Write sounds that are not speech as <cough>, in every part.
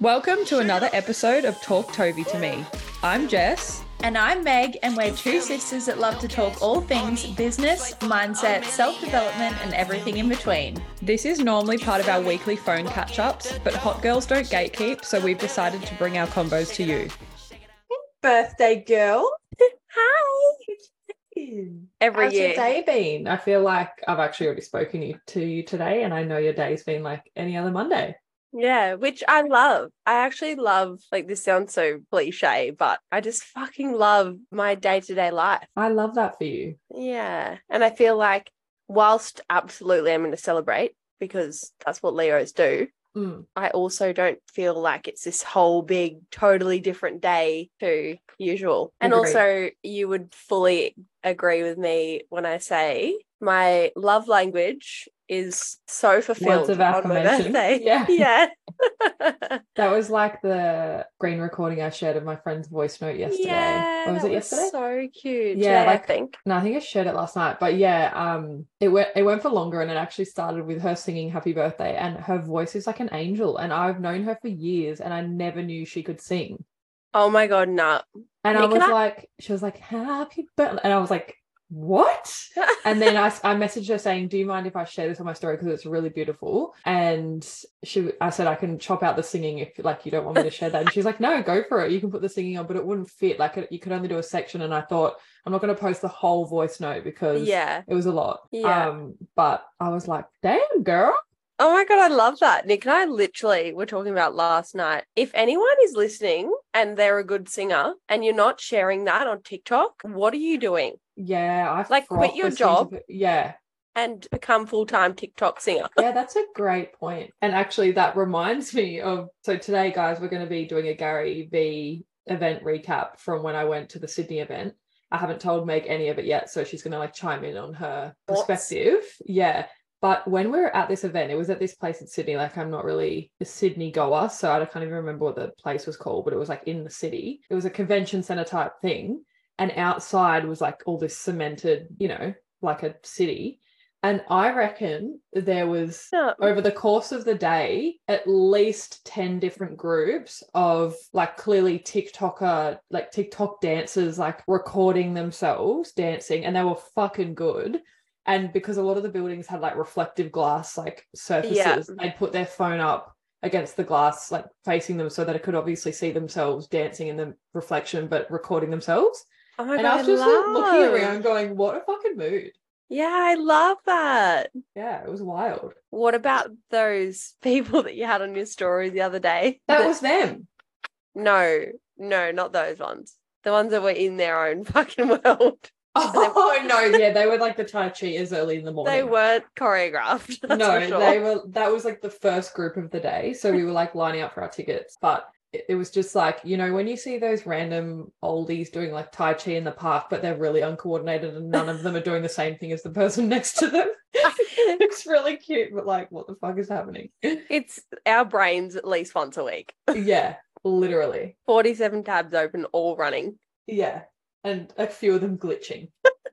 Welcome to another episode of Talk Tovey to Me. I'm Jess. And I'm Meg, and we're two sisters that love to talk all things business, mindset, self development, and everything in between. This is normally part of our weekly phone catch ups, but hot girls don't gatekeep, so we've decided to bring our combos to you. Birthday girl. Hi. Every How's year. your day been? I feel like I've actually already spoken to you today, and I know your day's been like any other Monday. Yeah, which I love. I actually love, like, this sounds so cliche, but I just fucking love my day to day life. I love that for you. Yeah. And I feel like, whilst absolutely I'm going to celebrate because that's what Leos do, Mm. I also don't feel like it's this whole big, totally different day to usual. And Agreed. also, you would fully agree with me when I say my love language is so fulfilled of on my affirmation. <laughs> Yeah. <laughs> Yeah. <laughs> That was like the green recording I shared of my friend's voice note yesterday. Yeah, or was it yesterday? so cute. Yeah, Yeah, like- I think. No, I think I shared it last night. But yeah, um, it went it went for longer, and it actually started with her singing "Happy Birthday," and her voice is like an angel. And I've known her for years, and I never knew she could sing. Oh my god, no. And I Yeah, can was I- like, she was like, "Happy Birthday," and I was like, "What?" <laughs> and then I, I messaged her saying, "Do you mind if I share this on my story because it's really beautiful?" And she, I said, "I can chop out the singing if like you don't want me to share that." And she's like, "No, go for it. You can put the singing on, but it wouldn't fit. Like it, you could only do a section." And I thought, I'm not going to post the whole voice note because yeah. it was a lot. Yeah. Um, but I was like, "Damn, girl." Oh my god, I love that. Nick and I literally were talking about last night. If anyone is listening and they're a good singer and you're not sharing that on TikTok, what are you doing? Yeah, I Like, quit your job. Yeah, And become full-time TikTok singer. yeah, that's a great point. And actually, that reminds me of so today, guys, we're going to be doing a Gary Vee event recap from when I went to the Sydney event. I haven't told Meg any of it yet, so she's going to like chime in on her perspective. Yeah. But when we were at this event, it was at this place in Sydney. Like, I'm not really a Sydney goer, so I can't even remember what the place was called, but it was like in the city. It was a convention center type thing. And outside was like all this cemented, you know, like a city. And I reckon there was No. over the course of the day at least 10 different groups of like clearly TikToker, like TikTok dancers, like recording themselves dancing, and they were fucking good. And because a lot of the buildings had like reflective glass, like surfaces, they'd put their phone up against the glass, like facing them so that it could obviously see themselves dancing in the reflection, but recording themselves. Oh my and god, I was just like, looking around going, what a fucking mood. Yeah, I love that. Yeah, it was wild. What about those people that you had on your story the other day? That was them. no, no, not those ones. The ones that were in their own <laughs> fucking world. Oh <laughs> no, yeah, they were like the Tai Chi as early in the morning. They weren't choreographed. <laughs> no, sure. they were that was like the first group of the day. So we were like lining up for our tickets. But it, was just like, you know, when you see those random oldies doing like Tai Chi in the park, but they're really uncoordinated and none of them are doing the same thing as the person <laughs> next to them. <laughs> it's really cute, but like what the fuck is happening? it's our brains at least once a week. <laughs> yeah, literally. 47 tabs open, all running. Yeah. And a few of them glitching.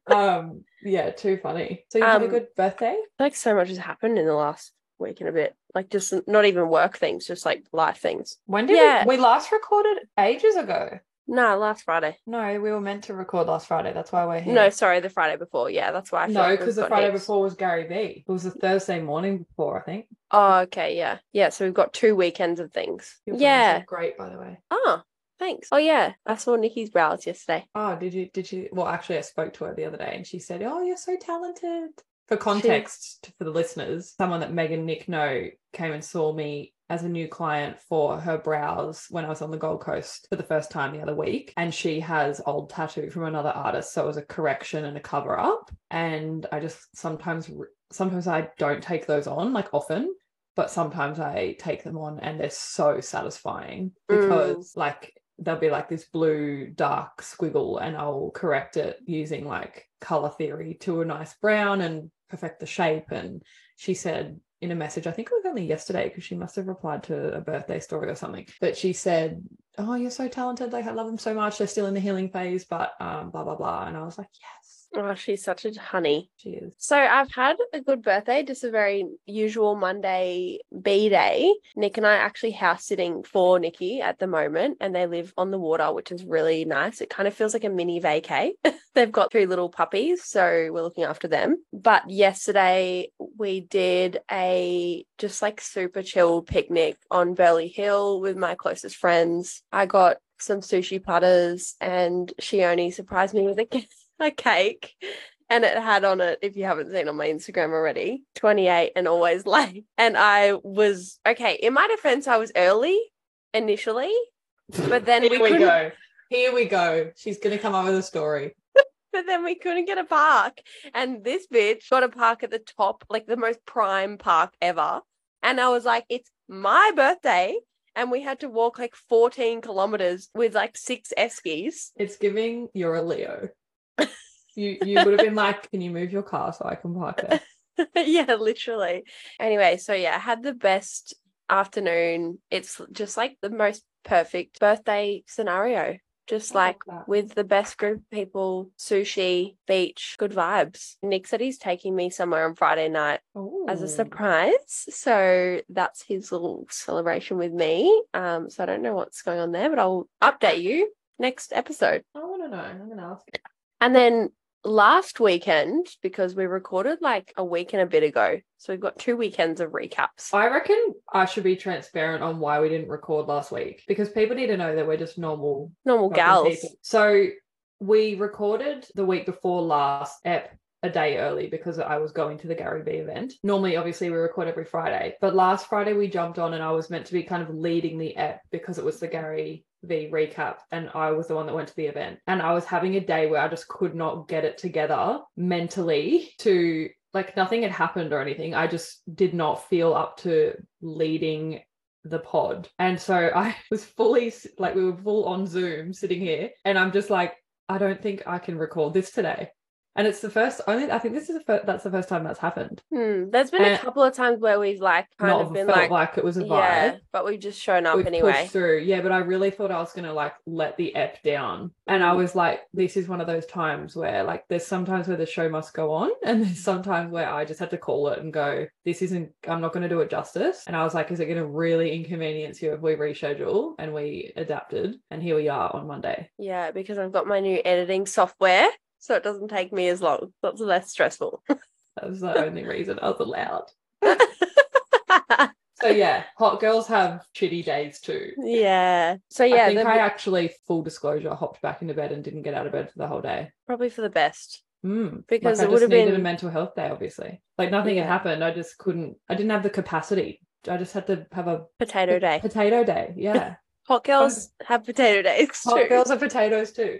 um, yeah, too funny. So you had a Um, good birthday? Like so much has happened in the last week and a bit. Like just not even work things, just like life things. When did Yeah. we we last recorded ages ago? No, last Friday. No, we were meant to record last Friday. That's why we're here. No, sorry, the Friday before. Yeah, that's why I no, like because the Friday heaps. before was Gary Vee. It was the Thursday morning before, I think. Oh, okay, yeah. Yeah, so we've got two weekends of things. Your Yeah. great, by the way. Oh, thanks. Oh yeah. I saw Nikki's brows yesterday. Oh, did you? Did you? Well, actually, I spoke to her the other day, and she said, "Oh, you're so talented." For context, to- for the listeners, someone that Megan Nick know came and saw me as a new client for her brows when I was on the Gold Coast for the first time the other week. And she has old tattoo from another artist. So it was a correction and a cover up. And I just sometimes, sometimes I don't take those on, like often, but sometimes I take them on and they're so satisfying Mm. because, like, there'll be like this blue dark squiggle and I'll correct it using like color theory to a nice brown and perfect the shape. And she said in a message, I think it was only yesterday because she must have replied to a birthday story or something, but she said, Oh, you're so talented. Like, I love them so much. They're still in the healing phase, but um, blah, blah, blah. And I was like, Yes. Oh, she's such a honey. She is. So I've had a good birthday, just a very usual Monday B day. Nick and I are actually house sitting for Nikki at the moment, and they live on the water, which is really nice. It kind of feels like a mini vacay. <laughs> They've got two little puppies, so we're looking after them. But yesterday we did a just like super chill picnic on Burleigh Hill with my closest friends. I got some sushi platters, and she only surprised me with a, <laughs> <laughs> a cake. And it had on it, if you haven't seen on my Instagram already, 28 and always late. <laughs> And I was okay. In my defense, I was early initially, but then Here we, we, go. Here we go. She's gonna come up with a story. <laughs> But then we couldn't get a park. And this bitch got a park at the top, like the most prime park ever. And I was like, it's my birthday. And we had to walk like 14 kilometers with like six Eskies. It's giving you're a Leo. You you would have been like, can you move your car so I can park there? <laughs> yeah, literally. Anyway, so yeah, I had the best afternoon. It's just like the most perfect birthday scenario. Just I like with the best group of people, sushi, beach, good vibes. Nick said he's taking me somewhere on Friday night as a surprise. So that's his little celebration with me. Um, so I don't know what's going on there, but I'll update you next episode. I want to know. I'm gonna ask. And then last weekend, because we recorded like a week and a bit ago, so we've got two weekends of recaps. I reckon I should be transparent on why we didn't record last week because people need to know that we're just normal Normal gals. people. So we recorded the week before last ep a day early because I was going to the Gary Vee event. Normally, obviously, we record every Friday, but last Friday we jumped on and I was meant to be kind of leading the ep because it was the Gary Vee recap and I was the one that went to the event. And I was having a day where I just could not get it together mentally to like nothing had happened or anything. I just did not feel up to leading the pod. And so <laughs> I was fully like we were full on Zoom sitting here and I'm just like I don't think I can record this today. And it's the first only I think this is the first that's the first time that's happened. Hmm, There's been a Uh, couple of times where we've like kind of been like, like, it was a vibe. yeah, but we've just shown up We've anyway. pushed through. Yeah, but I really thought I was gonna like let the ep down. And I was like, this is one of those times where like there's sometimes where the show must go on, <laughs> and there's sometimes where I just had to call it and go, this isn't I'm not gonna do it justice. And I was like, is it gonna really inconvenience you if we reschedule? And we adapted, and here we are on Monday. Yeah, because I've got my new editing software, so it doesn't take me as long. That's less stressful. <laughs> That's the only reason I was allowed. <laughs> So yeah, hot girls have shitty days too. yeah. So yeah, I think the- I actually, full disclosure, hopped back into bed and didn't get out of bed for the whole day. probably for the best. Mm, Because like it I would have needed a mental health day, obviously. Like nothing Yeah. had happened. I just couldn't. I didn't have the capacity. I just had to have a Potato day. Potato day. Yeah, <laughs> Hot girls have potato days hot too. girls are potatoes too.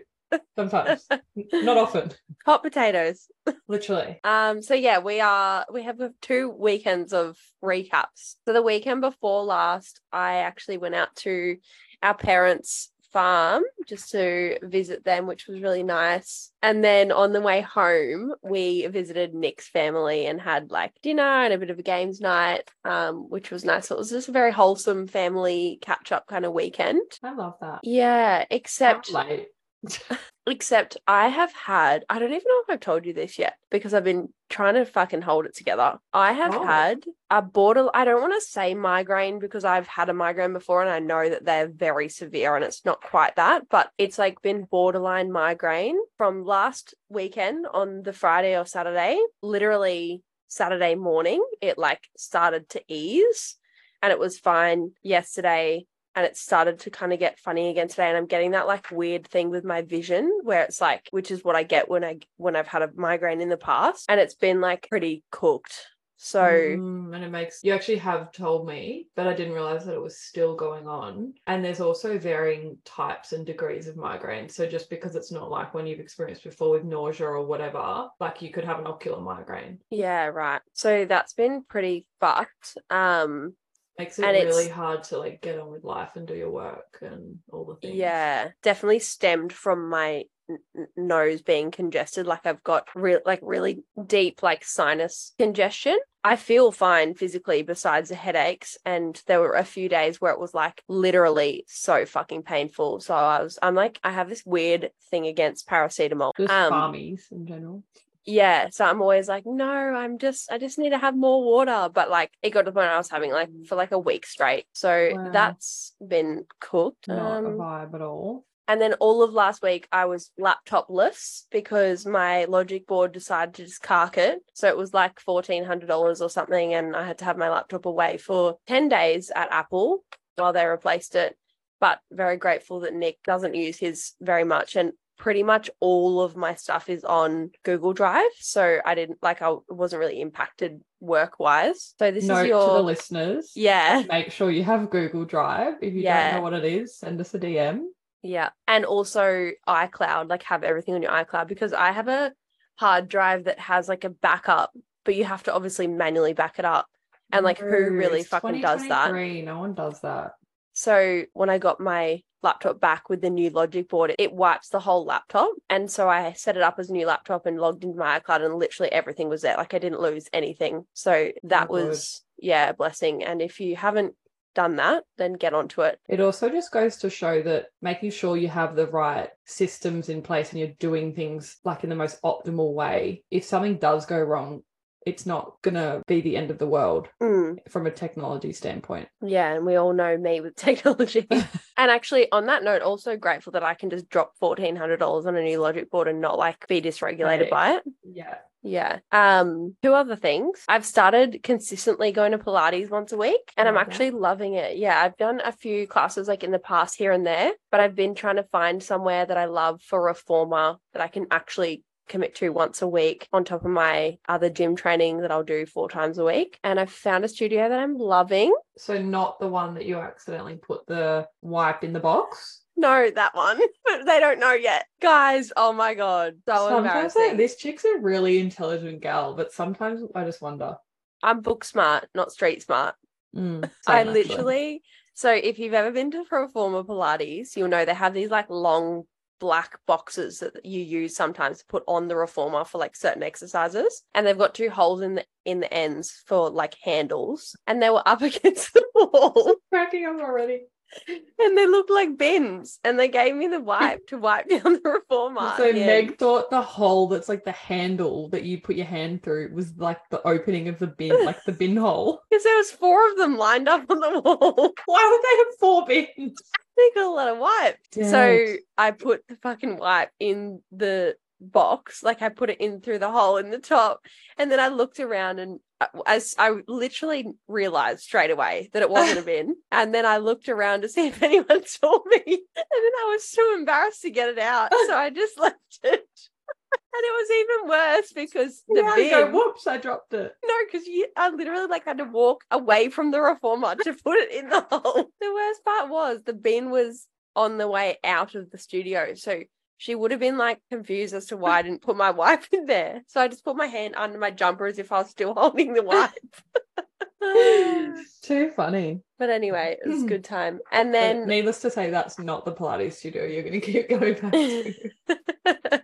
Sometimes, not often. Hot potatoes. Literally. Um, so yeah, we are we have two weekends of recaps. So the weekend before last, I actually went out to our parents' farm just to visit them, which was really nice. And then on the way home, we visited Nick's family and had like dinner and a bit of a games night, um, which was nice. So it was just a very wholesome family catch up kind of weekend. I love that. Yeah, except late. <laughs> Except I have had, I don't even know if I've told you this yet because I've been trying to fucking hold it together. I have Oh. had a border, I don't want to say migraine because I've had a migraine before and I know that they're very severe and it's not quite that, but it's like been borderline migraine from last weekend on the Friday or Saturday, literally Saturday morning, it like started to ease and it was fine yesterday and it started to kind of get funny again today and i'm getting that like weird thing with my vision where it's like which is what i get when i when i've had a migraine in the past and it's been like pretty cooked so Mm, and it makes you actually have told me, but I didn't realize that it was still going on. And there's also varying types and degrees of migraine. So just because it's not like when you've experienced before with nausea or whatever, like you could have an ocular migraine. yeah right so that's been pretty fucked um Makes it And it's- really hard to like get on with life and do your work and all the things. yeah definitely stemmed from my n- nose being congested. Like I've got real, like really deep, like sinus congestion. I feel fine physically besides the headaches. And there were a few days where it was like literally so fucking painful. So I was, I'm like, I have this weird thing against paracetamol. Just Um, farmies in general. Yeah so i'm always like no i'm just i just need to have more water but like it got to the point i was having like for like a week straight so Wow. that's been cooked Not a Um, vibe at all. and then all of last week i was laptopless because my logic board decided to just cark it so it was like $1400 or something and i had to have my laptop away for 10 days at apple while they replaced it but very grateful that nick doesn't use his very much and pretty much all of my stuff is on google drive so i didn't like i wasn't really impacted work wise so this is your Note to the listeners. yeah Make sure you have Google Drive. If you Yeah. don't know what it is, send us a DM. Yeah. And also iCloud, like have everything on your iCloud because I have a hard drive that has like a backup, but you have to obviously manually back it up. And like who really fucking does that? No one does that. So when I got my laptop back with the new Logic board, it wipes the whole laptop. And so I set it up as a new laptop and logged into my iCloud and literally everything was there. Like I didn't lose anything. So that oh, good. was yeah, a blessing. And if you haven't done that, then get onto it. It also just goes to show that making sure you have the right systems in place and you're doing things like in the most optimal way. If something does go wrong, it's not gonna be the end of the world Mm. from a technology standpoint. Yeah, and we all know me with <laughs> technology. <laughs> and actually, on that note, also grateful that I can just drop fourteen hundred dollars on a new Logic board and not like be dysregulated Right. by it. Yeah. Yeah. Um, two other things. I've started consistently going to Pilates once a week and I'm actually loving it. Yeah, I've done a few classes like in the past here and there, but I've been trying to find somewhere that I love for reformer that I can actually commit to once a week on top of my other gym training that I'll do four times a week. And I've found a studio that I'm loving. So not the one that you accidentally put the wipe in the box. No, that one, <laughs> but they don't know yet. Guys, oh my God. So sometimes embarrassing. like, this chick's a really intelligent gal, but sometimes I just wonder. I'm book smart, not street smart. Mm, <laughs> I literally, so if you've ever been to reformer Pilates, you'll know they have these like long black boxes that you use sometimes to put on the reformer for like certain exercises and they've got two holes in the in the ends for like handles and they were up <laughs> against the wall cracking up already. And they looked like bins and they gave me the <laughs> wipe to wipe <laughs> down the reformer So end. Meg thought the hole that's like the handle that you put your hand through was like the opening of the bin, like the bin hole. <laughs> because there was four of them lined up on the wall Why would they have four bins? they got a lot of wipe. So I put the fucking wipe in the box, like I put it in through the hole in the top, and then I looked around and uh, as I literally realized straight away that it wasn't a <laughs> bin, and then I looked around to see if <laughs> anyone saw me, and then I was so embarrassed to get it out, so I just <laughs> left it. And it was even worse because the yeah, bin. go, whoops, I dropped it. No, because you I literally like had to walk away from the reformer to put it in the hole. The worst part was the bin was on the way out of the studio. So she would have been like confused as to why I didn't put my wipe in there. So I just put my hand under my jumper as if I was still <laughs> holding the wipe. <laughs> Too funny. but anyway, it was a good <clears throat> time. And But then needless to say, that's not the Pilates studio you're going to keep <laughs> going back to.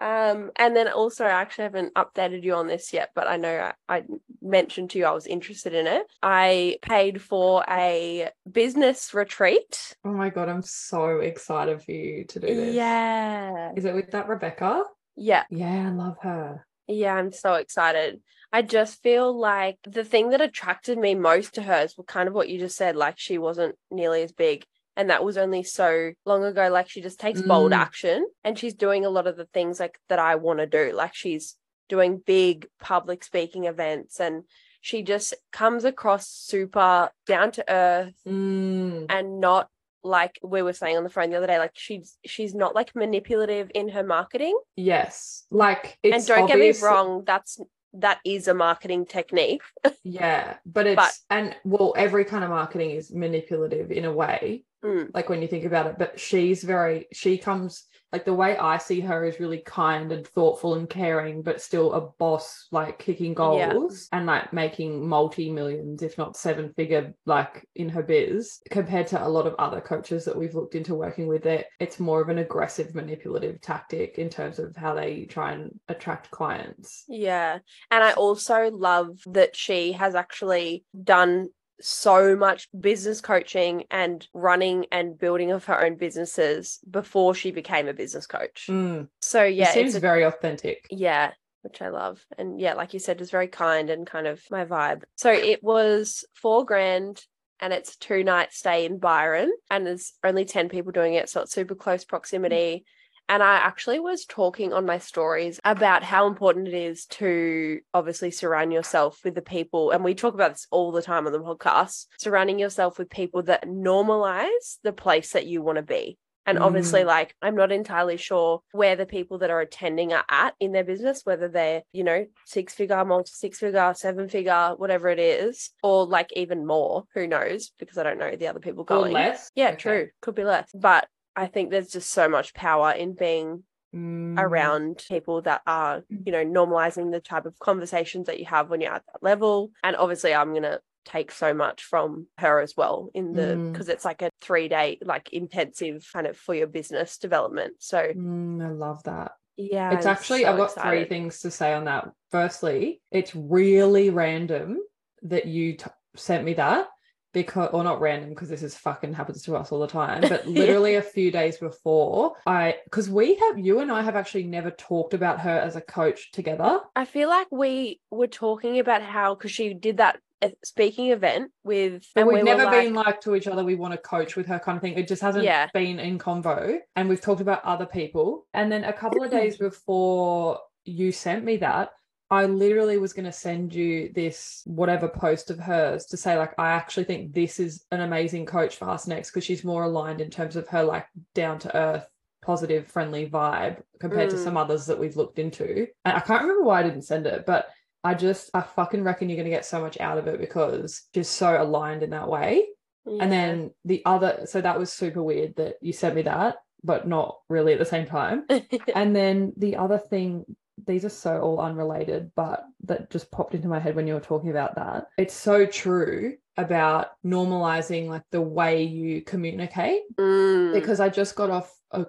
Um and then also I actually haven't updated you on this yet but I know I, I mentioned to you I was interested in it I paid for a business retreat oh my God, I'm so excited for you to do this. yeah Is it with that Rebecca? yeah Yeah, I love her. yeah I'm so excited I just feel like the thing that attracted me most to her is kind of what you just said like she wasn't nearly as big and that was only so long ago like she just takes bold Mm. action and she's doing a lot of the things like that I want to do like she's doing big public speaking events and she just comes across super down to earth Mm, and not like we were saying on the phone the other day like she's she's not like manipulative in her marketing yes. Like, it's and don't obvious- get me wrong that's that is a marketing technique <laughs> Yeah, but it's, But- and well, every kind of marketing is manipulative in a way. Mm. like when you think about it but she's very she comes like the way i see her is really kind and thoughtful and caring but still a boss like kicking Yeah. goals and like making multi millions if not seven figure like in her biz compared to a lot of other coaches that we've looked into working with it it's more of an aggressive manipulative tactic in terms of how they try and attract clients Yeah. And I also love that she has actually done so much business coaching and running and building of her own businesses before she became a business coach. Mm, So it yeah, seems it's a, very authentic yeah, which I love. And yeah, like you said, it's very kind and kind of my vibe. So it was four grand and it's a two night stay in Byron and there's only 10 people doing it. So it's super close proximity. And I actually was talking on my stories about how important it is to obviously surround yourself with the people. And we talk about this all the time on the podcast surrounding yourself with people that normalize the place that you want to be. And obviously, Mm. like, I'm not entirely sure where the people that are attending are at in their business, whether they're, you know, six figure, multi six figure, seven figure, whatever it is, or like even more. Who knows? Because I don't know the other people or going. less Yeah, Okay. true. Could be less. But I think there's just so much power in being Mm. around people that are, you know, normalizing the type of conversations that you have when you're at that level. And obviously, I'm going to take so much from her as well in the Mm. because it's like a three day like intensive kind of for your business development so Mm, I love that. yeah It's I'm actually, so I've got three things to say on that. Firstly, it's really random that you t- sent me that because, or not random because this is fucking happens to us all the time, but <laughs> literally a few days before I, because we have, you and I have actually never talked about her as a coach together. I feel like we were talking about how because she did that uh, speaking event with But and we've we never like- been like to each other, we want to coach with her kind of thing. It just hasn't Yeah. been in convo. And we've talked about other people. And then a couple of days before you sent me that, I literally was going to send you this whatever post of hers to say, like, I actually think this is an amazing coach for us next because she's more aligned in terms of her like down to earth, positive, friendly vibe compared to Mm. some others that we've looked into. And I can't remember why I didn't send it, but I just, I fucking reckon you're going to get so much out of it because she's so aligned in that way. Yeah. And then the other, so that was super weird that you sent me that, but not really at the same time. <laughs> And then the other thing, these are so all unrelated, but that just popped into my head when you were talking about that. It's so true about normalizing like the way you communicate Mm. because I just got off a,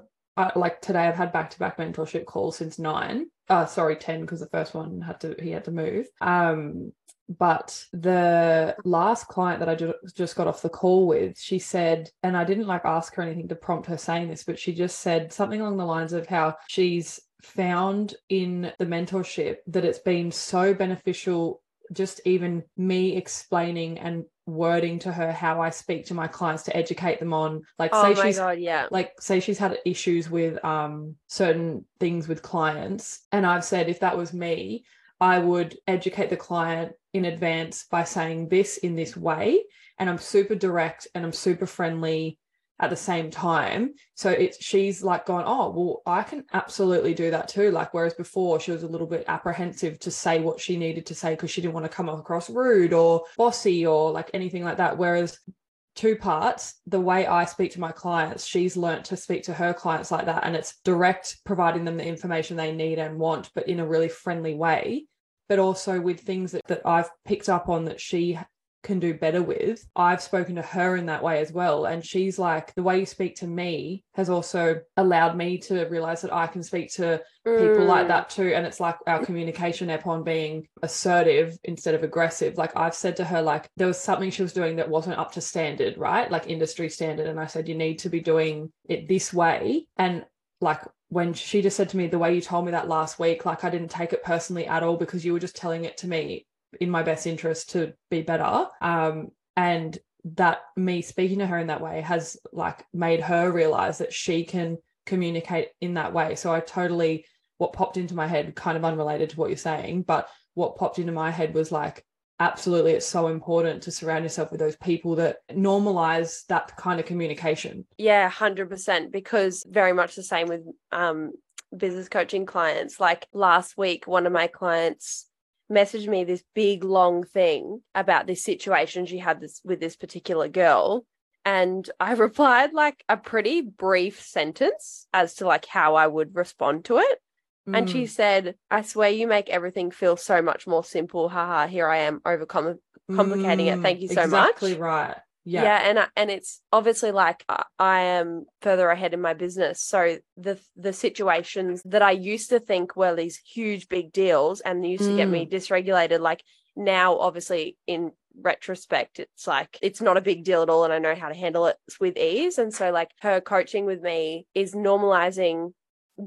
like today I've had back to back mentorship calls since nine. Uh sorry, 10 because the first one had to he had to move. Um but the last client that I ju- just got off the call with, she said, and I didn't like ask her anything to prompt her saying this, but she just said something along the lines of how she's found in the mentorship that it's been so beneficial just even me explaining and wording to her how I speak to my clients to educate them on like oh say she's god yeah. like say she's had issues with um certain things with clients and I've said if that was me I would educate the client in advance by saying this in this way and I'm super direct and I'm super friendly at the same time. So it's she's like going oh well I can absolutely do that too. Like whereas before she was a little bit apprehensive to say what she needed to say because she didn't want to come across rude or bossy or like anything like that. Whereas two parts the way i speak to my clients she's learnt to speak to her clients like that and it's direct providing them the information they need and want but in a really friendly way. But also with things that, that i've picked up on that she can do better with i've spoken to her in that way as well. And she's like the way you speak to me has also allowed me to realize that i can speak to people like Mm. that too. And it's like our communication upon being assertive instead of aggressive. Like i've said to her like there was something she was doing that wasn't up to standard right? Like industry standard. And i said you need to be doing it this way. And like when she just said to me the way you told me that last week like i didn't take it personally at all because you were just telling it to me in my best interest to be better um and that me speaking to her in that way has like made her realize that she can communicate in that way so i totally what popped into my head kind of unrelated to what you're saying but what popped into my head was like absolutely it's so important to surround yourself with those people that normalize that kind of communication Yeah, hundred percent. Because very much the same with um business coaching clients. Like last week, one of my clients messaged me this big long thing about this situation she had this with this particular girl. And I <laughs> replied like a pretty brief sentence as to like how I would respond to it. And she Mm, said, I swear you make everything feel so much more simple. Haha, here I am overcome complicating it. mm, Thank you so much. exactly much. right. Yeah. Yeah. and I- and it's obviously like I- I am further ahead in my business. So the the situations that I used to think were these huge big deals and used to get me Mm. dysregulated, like now obviously in retrospect it's like it's not a big deal at all and I know how to handle it with ease. And so like her coaching with me is normalizing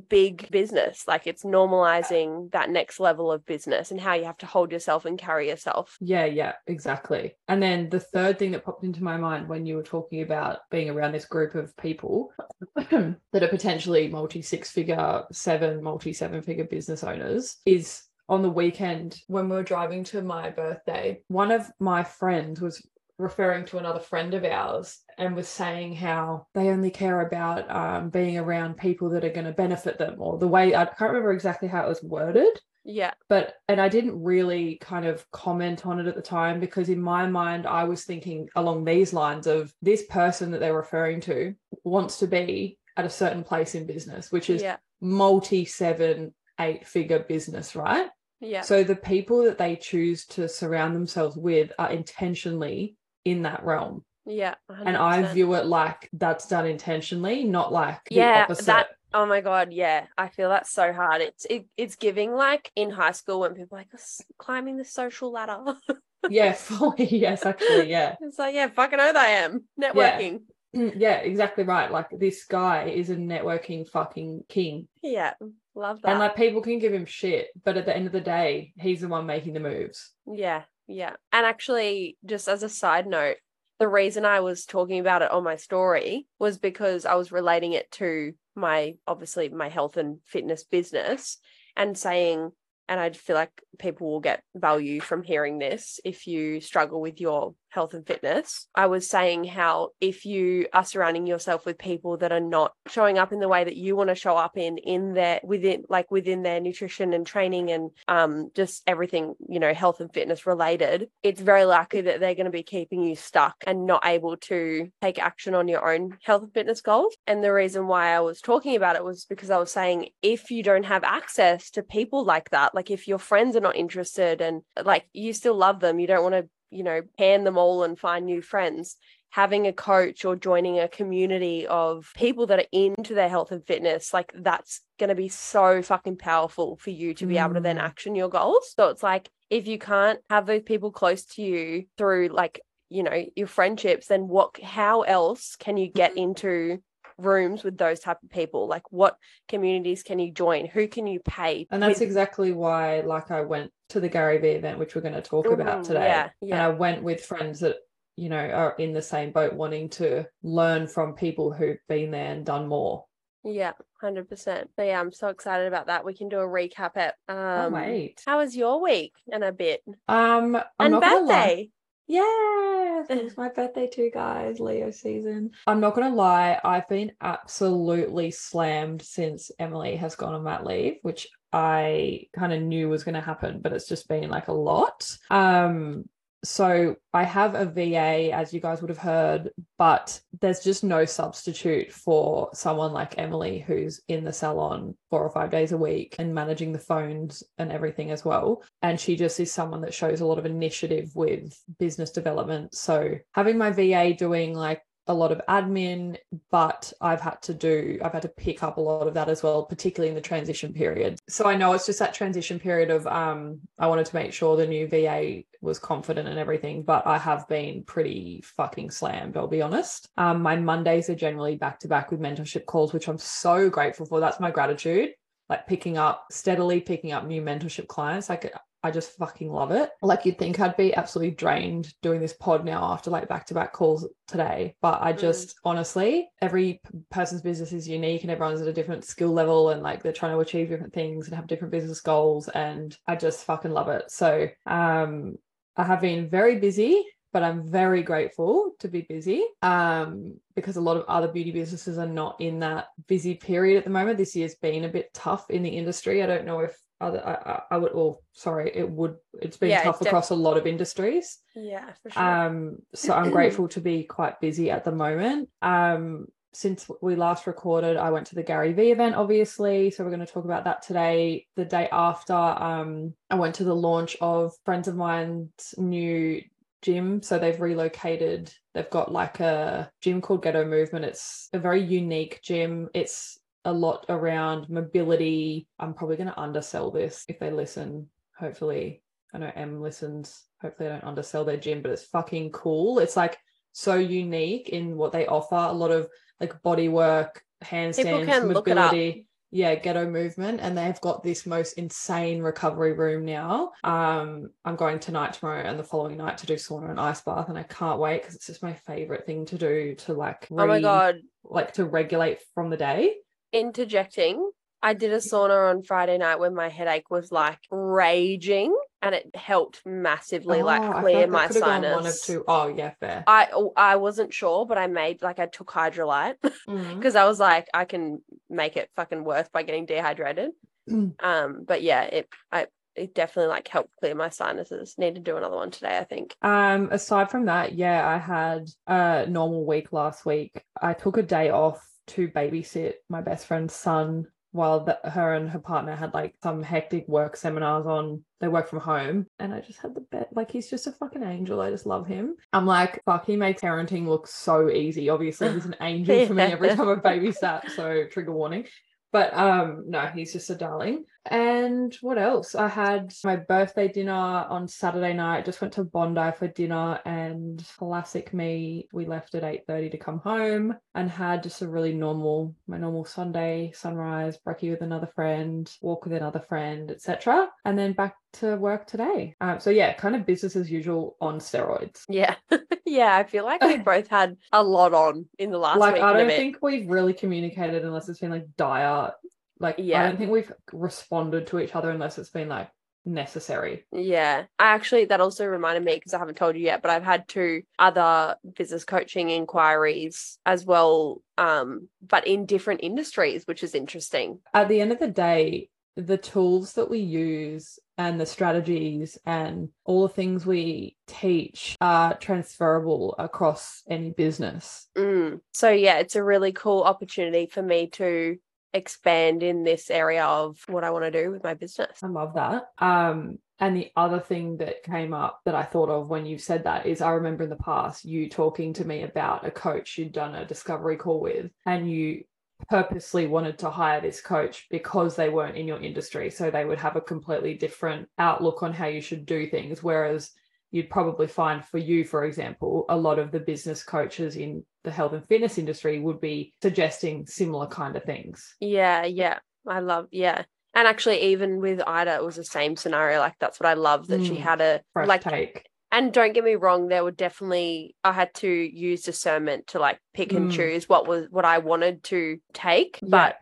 big business like it's normalizing that next level of business and how you have to hold yourself and carry yourself Yeah, yeah, exactly. And then the third thing that popped into my mind when you were talking about being around this group of people <clears throat> that are potentially multi six figure, seven, multi seven figure business owners is on the weekend when we were driving to my birthday, one of my friends was referring to another friend of ours and was saying how they only care about um, being around people that are going to benefit them or the way I can't remember exactly how it was worded. Yeah. But and I didn't really kind of comment on it at the time because in my mind I was thinking along these lines of this person that they're referring to wants to be at a certain place in business which is yeah. multi seven eight figure business right? Yeah. So the people that they choose to surround themselves with are intentionally in that realm yeah and I view it like that's done intentionally not like the Yeah, opposite that- Oh my god, yeah. I feel that's so hard. It's it, it's giving like in high school when people are like "S- climbing the social ladder. <laughs> yeah fully yes actually yeah <laughs> it's like, yeah, fucking oath I am. Networking. Mm, yeah, exactly right. Like this guy is a networking fucking king. Yeah. Love that. And like people can give him shit, but at the end of the day, he's the one making the moves. Yeah, yeah. And actually, just as a side note, the reason I was talking about it on my story was because I was relating it to my obviously my health and fitness business and saying, and I feel like people will get value from hearing this if you struggle with your health and fitness. I was saying how if you are surrounding yourself with people that are not showing up in the way that you want to show up in in their within like within their nutrition and training and um just everything, you know, health and fitness related, it's very likely that they're going to be keeping you stuck and not able to take action on your own health and fitness goals. And the reason why I was talking about it was because I was saying if you don't have access to people like that, like if your friends are not interested and like you still love them, you don't want to you know, pan them all and find new friends. Having a coach or joining a community of people that are into their health and fitness, like that's going to be so fucking powerful for you to be able to then Mm. action your goals. So it's like if you can't have those people close to you through like, you know, your friendships, then what, how else can you get into rooms with those type of people? Like what communities can you join? Who can you pay? And that's with- exactly why, like, I went to the Gary Vee event, which we're going to talk about Mhm, today. Yeah, yeah. And. I went with friends that, you know, are in the same boat, wanting to learn from people who've been there and done more. Yeah, hundred percent. So yeah, I'm so excited about that. We can do a recap at Oh, um wait. how was your week and a bit? Um, I'm and not gonna lie. birthday. Yeah, it's my birthday too, guys. Leo season. I'm not gonna lie, I've been absolutely slammed since Emily has gone on mat leave, which I kind of knew was gonna happen, but it's just been like a lot. Um, so I have a VA, as you guys would have heard, but there's just no substitute for someone like Emily who's in the salon four or five days a week and managing the phones and everything as well. And she just is someone that shows a lot of initiative with business development. So having my VA doing like a lot of admin, but I've had to do, I've had to pick up a lot of that as well, particularly in the transition period. So I know it's just that transition period of um I wanted to make sure the new VA was confident and everything, but I have been pretty fucking slammed, I'll be honest. Um my Mondays are generally back to back with mentorship calls, which I'm so grateful for. That's my gratitude. Like picking up steadily picking up new mentorship clients. Like I just fucking love it. Like you'd think I'd be absolutely drained doing this pod now after like back to back calls today. But I Mm. just honestly, every person's business is unique and everyone's at a different skill level and like they're trying to achieve different things and have different business goals. And I just fucking love it. So um I have been very busy. But I'm very grateful to be busy um, because a lot of other beauty businesses are not in that busy period at the moment. This year's been a bit tough in the industry. I don't know if other I, I, would oh sorry it would it's been Yeah, tough def- across a lot of industries. Yeah, for sure. um so i'm grateful to be quite busy at the moment. Um since we last recorded i went to the gary vee event obviously so we're going to talk about that today. The day after um i went to the launch of friends of mine's new gym so they've relocated they've got like a gym called ghetto movement. It's a very unique gym. It's a lot around mobility i'm probably going to undersell this if they listen hopefully I know M listens. Hopefully, I don't undersell their gym, but it's fucking cool. It's like so unique in what they offer. A lot of like body work, handstands, can look it up. mobility. Yeah, ghetto movement, and they've got this most insane recovery room now. Um, I'm going tonight, tomorrow, and the following night to do sauna and ice bath, and I can't wait because it's just my favorite thing to do to like oh my god, like to regulate from the day. Interjecting. I did a sauna on Friday night when my headache was like raging and it helped massively Oh, like clear my sinus. One of two. Oh yeah, fair. I oh, I wasn't sure, but I made like I took Hydralyte <laughs> Mhm. because I was like I can make it fucking worse by getting dehydrated. Mm. Um, but yeah, it I it definitely like helped clear my sinuses. Need to do another one today, I think. Um, aside from that, yeah, I had a normal week last week. I took a day off to babysit my best friend's son while the, her and her partner had like some hectic work seminars on. They work from home, and I just had the bet Like he's just a fucking angel. I just love him. I'm like, fuck, he makes parenting look so easy. Obviously, he's an angel for me <laughs> every time I babysat. So trigger warning. But um, no, he's just a darling. And what else? I had my birthday dinner on Saturday night. Just went to Bondi for dinner, and classic me. We left at eight thirty to come home, and had just a really normal, my normal Sunday sunrise, brekkie with another friend, walk with another friend, etc. And then back to work today. Um, so yeah, kind of business as usual on steroids. Yeah, <laughs> yeah. I feel like we <laughs> both had a lot on in the last like week. I don't think we've really communicated unless it's been like dire. Like yeah. I don't think we've responded to each other unless it's been like necessary. Yeah, I actually that also reminded me because I haven't told you yet, but I've had two other business coaching inquiries as well, um, but in different industries, which is interesting. At the end of the day, the tools that we use and the strategies and all the things we teach are transferable across any business. Mm. So yeah, it's a really cool opportunity for me to expand in this area of what I want to do with my business. I love that. Um, and the other thing that came up that I thought of when you said that is I remember in the past you talking to me about a coach you'd done a discovery call with, and you purposely wanted to hire this coach because they weren't in your industry. So they would have a completely different outlook on how you should do things. Whereas you'd probably find for you, for example, a lot of the business coaches in the health and fitness industry would be suggesting similar kind of things. Yeah, yeah. I love yeah. And actually even with Ida it was the same scenario. Like that's what I love that she Mm. had a like take. And don't get me wrong, there were definitely I had to use discernment to like pick and Mm. choose what was what I wanted to take. Yeah. But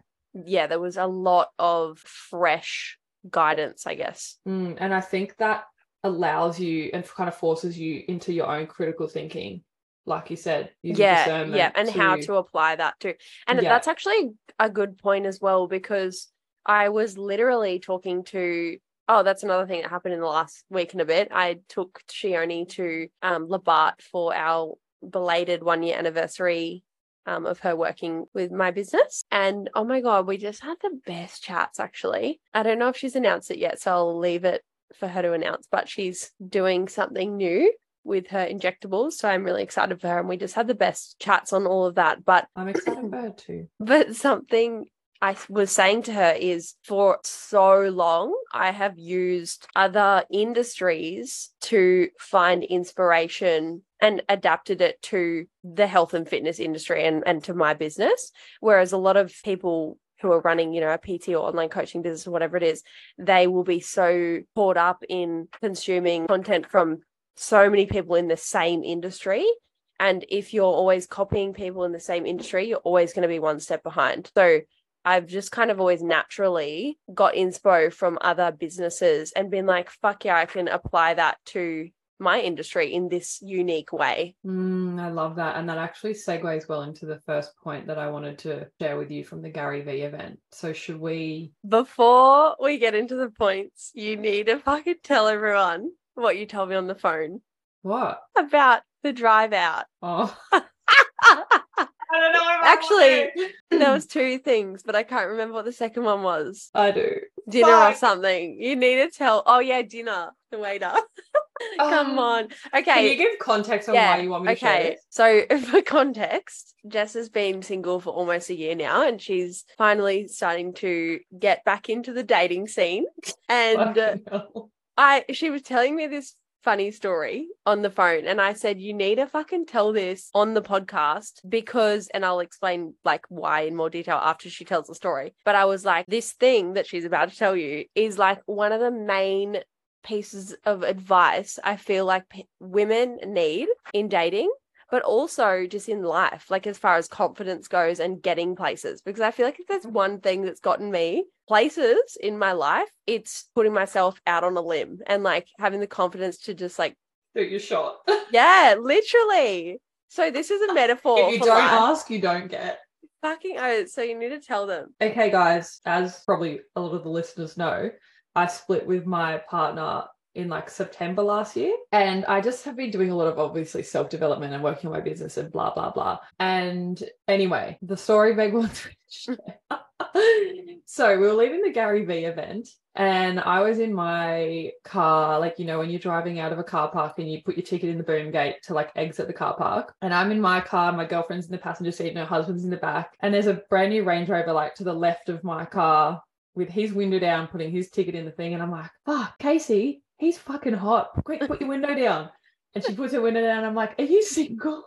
yeah, there was a lot of fresh guidance, I guess. Mm, and I think that allows you and kind of forces you into your own critical thinking, like you said. yeah, yeah, and how to apply that too. And Yeah. that's actually a good point as well because I was literally talking to. Oh, that's another thing that happened in the last week and a bit. I took Shioni to um, for our belated one year anniversary um, of her working with my business. And oh my God, we just had the best chats actually. I don't know if she's announced it yet, so I'll leave it for her to announce, but she's doing something new with her injectables. So I'm really excited for her. And we just had the best chats on all of that. But I'm excited for her too. <laughs> but something I was saying to her is for so long, I have used other industries to find inspiration and adapted it to the health and fitness industry and, and to my business. Whereas a lot of people who are running, you know, a PT or online coaching business or whatever it is, they will be so caught up in consuming content from so many people in the same industry and if you're always copying people in the same industry, you're always going to be one step behind. So I've just kind of always naturally got inspo from other businesses and been like, fuck yeah, I can apply that to my industry in this unique way. Mm, I love that. And that actually segues well into the first point that I wanted to share with you from the Gary Vee event. So, should we? Before we get into the points, you need to fucking tell everyone what you told me on the phone What? about the drive out. Oh, <laughs> Actually, <laughs> there was two things, but I can't remember what the second one was. I do. Dinner or something. You need to tell. Oh yeah, dinner. The waiter. <laughs> Come Oh. on. Okay. Can you give context on Yeah, why you want me to share Okay. So <laughs> for context, Jess has been single for almost a year now, and she's finally starting to get back into the dating scene. And. I she was telling me this funny story on the phone and I said you need to fucking tell this on the podcast because and I'll explain like why in more detail after she tells the story. But I was like this thing that she's about to tell you is like one of the main pieces of advice I feel like p- women need in dating but also just in life, like as far as confidence goes and getting places. Because I feel like if there's mm-hmm. one thing that's gotten me places in my life, it's putting myself out on a limb and like having the confidence to just like, Do your shot. <laughs> yeah, literally. So this is a metaphor. if you don't life. ask, you don't get. fucking oh, so you need to tell them. Okay, guys, as probably a lot of the listeners know, I split with my partner in like September last year. And I just have been doing a lot of obviously self development and working on my business and blah, blah, blah. And anyway, the story Meg wants <laughs> so we were leaving the Gary Vee event. And I was in my car, like, you know, when you're driving out of a car park and you put your ticket in the boom gate to like exit the car park. And I'm in my car, my girlfriend's in the passenger seat, and her husband's in the back. And there's a brand new Range Rover, like, to the left of my car with his window down, putting his ticket in the thing. And I'm like, fuck, Casey, he's fucking hot. Quick, put your window down. And she puts her window down. I'm like, are you single?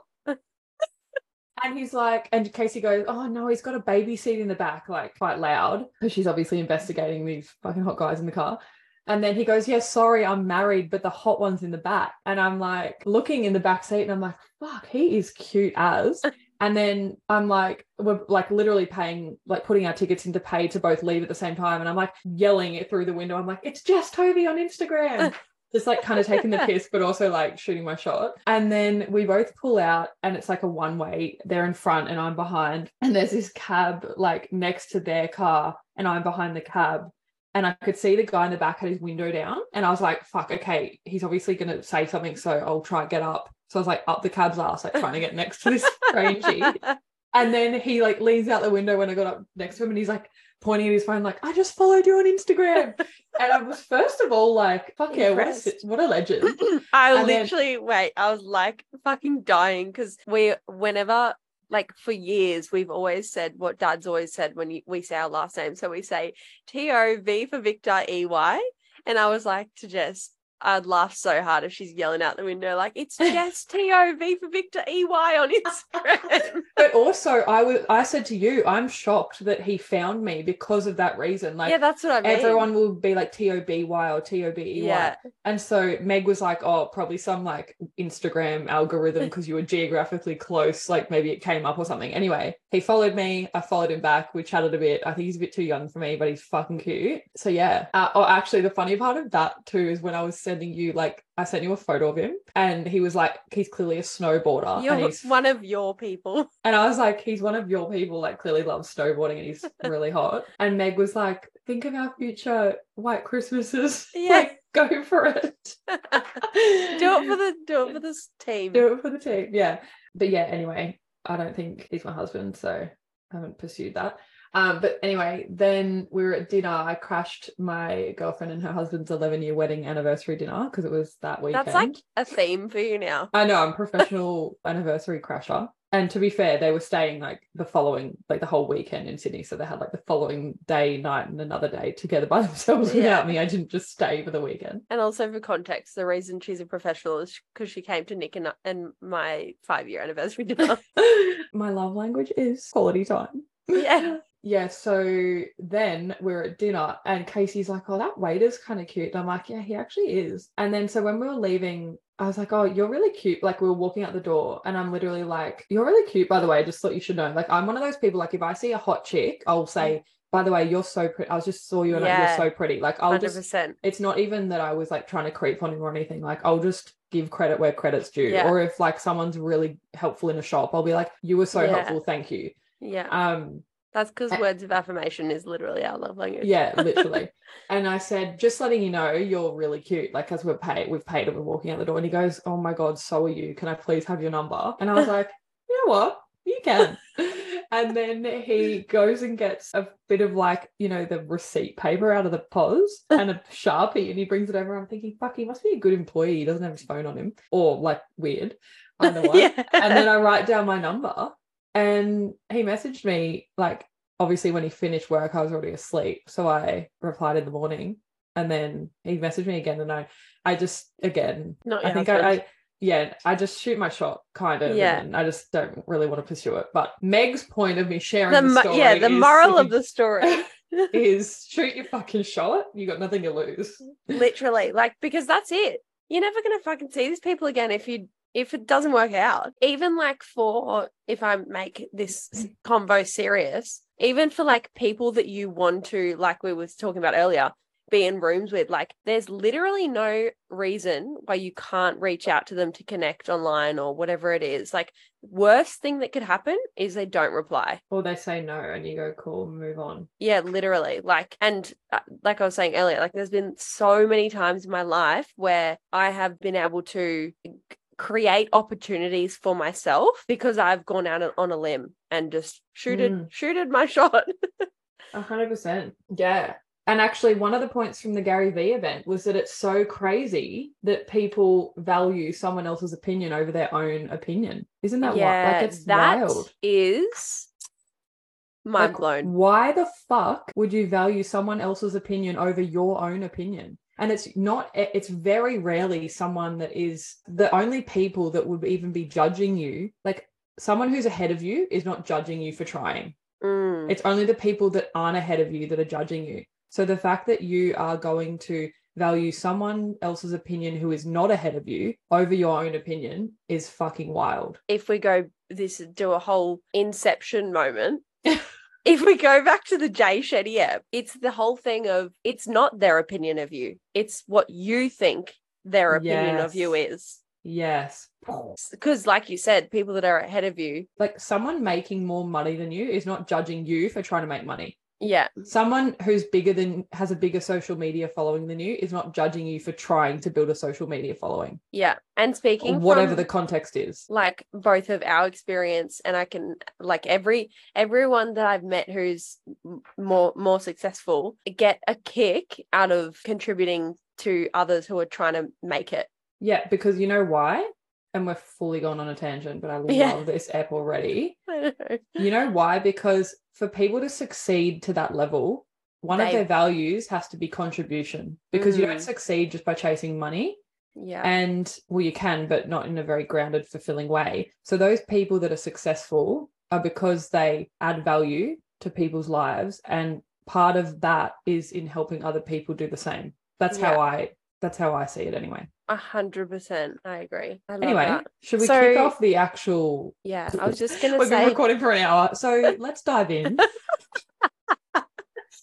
And he's like, and Casey goes, Oh no, he's got a baby seat in the back, like quite loud, because she's obviously investigating these fucking hot guys in the car. And then he goes, Yeah, sorry, I'm married, but the hot one's in the back. And I'm like looking in the back seat and I'm like, Fuck, he is cute as. And then I'm like, we're like literally paying, like putting our tickets into pay to both leave at the same time. And I'm like yelling it through the window. I'm like, it's Jess Tovey on Instagram. <laughs> Just like kind of taking the <laughs> piss, but also like shooting my shot. And then we both pull out, and it's like a one way. They're in front, and I'm behind. And there's this cab like next to their car, and I'm behind the cab. And I could see the guy in the back had his window down. And I was like, fuck, okay, he's obviously going to say something. So I'll try and get up. So I was like, up the cab's ass, like trying to get next to this <laughs> strangey. And then he like leans out the window when I got up next to him and he's like pointing at his phone, like, I just followed you on Instagram. and I was first of all like, fuck yeah, what a, what a legend. <clears throat> I And then- literally wait. I was like fucking dying because we, whenever, like for years, we've always said what Dad's always said when you, we say our last name. So we say T O V for Victor E Y, and I was like to Jess, I'd laugh so hard if she's yelling out the window like it's <laughs> Jess T O V for Victor E Y on Instagram. <laughs> But also I was I said to you, I'm shocked that he found me because of that reason. Like yeah, that's what I mean. everyone will be like T O B Y or T O B E Y. yeah, And so Meg was like, oh, probably some like Instagram algorithm <laughs> because you were geographically close. Like maybe it came up or something. Anyway, he followed me. I followed him back. We chatted a bit. I think he's a bit too young for me, but he's fucking cute. So yeah. Uh, oh, actually, the funny part of that too is when I was sending you, like, I sent you a photo of him and he was like, he's clearly a snowboarder. and you're he's <laughs> one of your people. <laughs> and I was like, he's one of your people, like clearly loves snowboarding and he's <laughs> really hot. And Meg was like, think of our future white Christmases. Yeah. Like, go for it. do it for the do it for this team. Do it for the team. Yeah. But yeah, anyway, I don't think he's my husband, so I haven't pursued that. Um, but anyway, then we were at dinner. I crashed my girlfriend and her husband's 11 year wedding anniversary dinner because it was that weekend. That's like a theme for you now. I know I'm a professional <laughs> anniversary crasher. And to be fair, they were staying like the following, like the whole weekend in Sydney. So they had like the following day, night, and another day together by <laughs> themselves Yeah. without me. I didn't just stay for the weekend. And also for context, the reason she's a professional is because she came to Nick and, and my five year anniversary dinner. <laughs> My love language is quality time. Yeah. Yeah, so then we're at dinner and Casey's like, Oh, that waiter's kind of cute. And I'm like, Yeah, he actually is. And then so when we were leaving, I was like, Oh, you're really cute. Like we were walking out the door and I'm literally like, You're really cute, by the way. I just thought you should know. Like I'm one of those people, like if I see a hot chick, I'll say, by the way, you're so pretty. I just saw you and Yeah. you're so pretty. Like I'll Hundred just it's not even that I was like trying to creep on him or anything. Like I'll just give credit where credit's due. Yeah. Or if like someone's really helpful in a shop, I'll be like, you were so Yeah. helpful, thank you. Yeah. Um, That's because words of affirmation is literally our love language. yeah, literally. <laughs> and I said, just letting you know, you're really cute. Like as we're paid, we've paid and we're walking out the door. And he goes, Oh my God, so are you. Can I please have your number? And I was <laughs> like, you know what? You can. <laughs> and then he goes and gets a bit of like, you know, the receipt paper out of the pos and a sharpie and he brings it over. I'm thinking, fuck, he must be a good employee. He doesn't have his phone on him. Or like weird. I don't know why. yeah. and then I write down my number and he messaged me like obviously when he finished work I was already asleep so I replied in the morning and then he messaged me again and I I just again Not I think. I, I yeah I just shoot my shot kind of Yeah. and I just don't really want to pursue it but Meg's point of me sharing the the, story yeah, the is- moral of <laughs> the story. <laughs> is shoot your fucking shot you got nothing to lose literally like because that's it you're never gonna fucking see these people again if you if it doesn't work out even like for if i make this convo serious even for like people that you want to like we was talking about earlier be in rooms with like there's literally no reason why you can't reach out to them to connect online or whatever it is. Like worst thing that could happen is they don't reply. Or they say no and you go cool move on. Yeah, literally. Like, and uh, like I was saying earlier, like there's been so many times in my life where I have been able to create opportunities for myself because I've gone out on a limb and just shooted, Mm. shooted my <laughs> shot. A hundred percent. Yeah. And actually, one of the points from the Gary Vee event was that it's so crazy that people value someone else's opinion over their own opinion. Isn't that wild? Like it's that wild. is mind Like, blown. Why the fuck would you value someone else's opinion over your own opinion? And it's not, it's very rarely someone that is the only people that would even be judging you. Like someone who's ahead of you is not judging you for trying. Mm, It's only the people that aren't ahead of you that are judging you. So the fact that you are going to value someone else's opinion who is not ahead of you over your own opinion is fucking wild. if we go this do a whole inception moment. <laughs> if we go back to the Jay Shetty app, it's the whole thing of it's not their opinion of you. It's what you think their opinion of you is. Yes. Because, like you said, people that are ahead of you, Like someone making more money than you is not judging you for trying to make money. Yeah, Someone who's bigger than has a bigger social media following than you is not judging you for trying to build a social media following. yeah. And speaking whatever from, the context is. like both of our experience, and I can like every everyone that I've met who's more more successful get a kick out of contributing to others who are trying to make it. Yeah, because you know why? And we're fully gone on a tangent, but I <laughs> Yeah. love this app already. <laughs> Know. You know why? Because for people to succeed to that level, one of their values has to be contribution because you don't Mm. succeed just by chasing money. Yeah. And well, you can, but not in a very grounded, fulfilling way. So those people that are successful are because they add value to people's lives. And part of that is in helping other people do the same. That's Yeah. how I that's how I see it anyway. A hundred percent. I agree. I love Anyway, that. should we So- kick off the actual Yeah. I was just gonna We've been recording for an hour, so let's dive in. <laughs>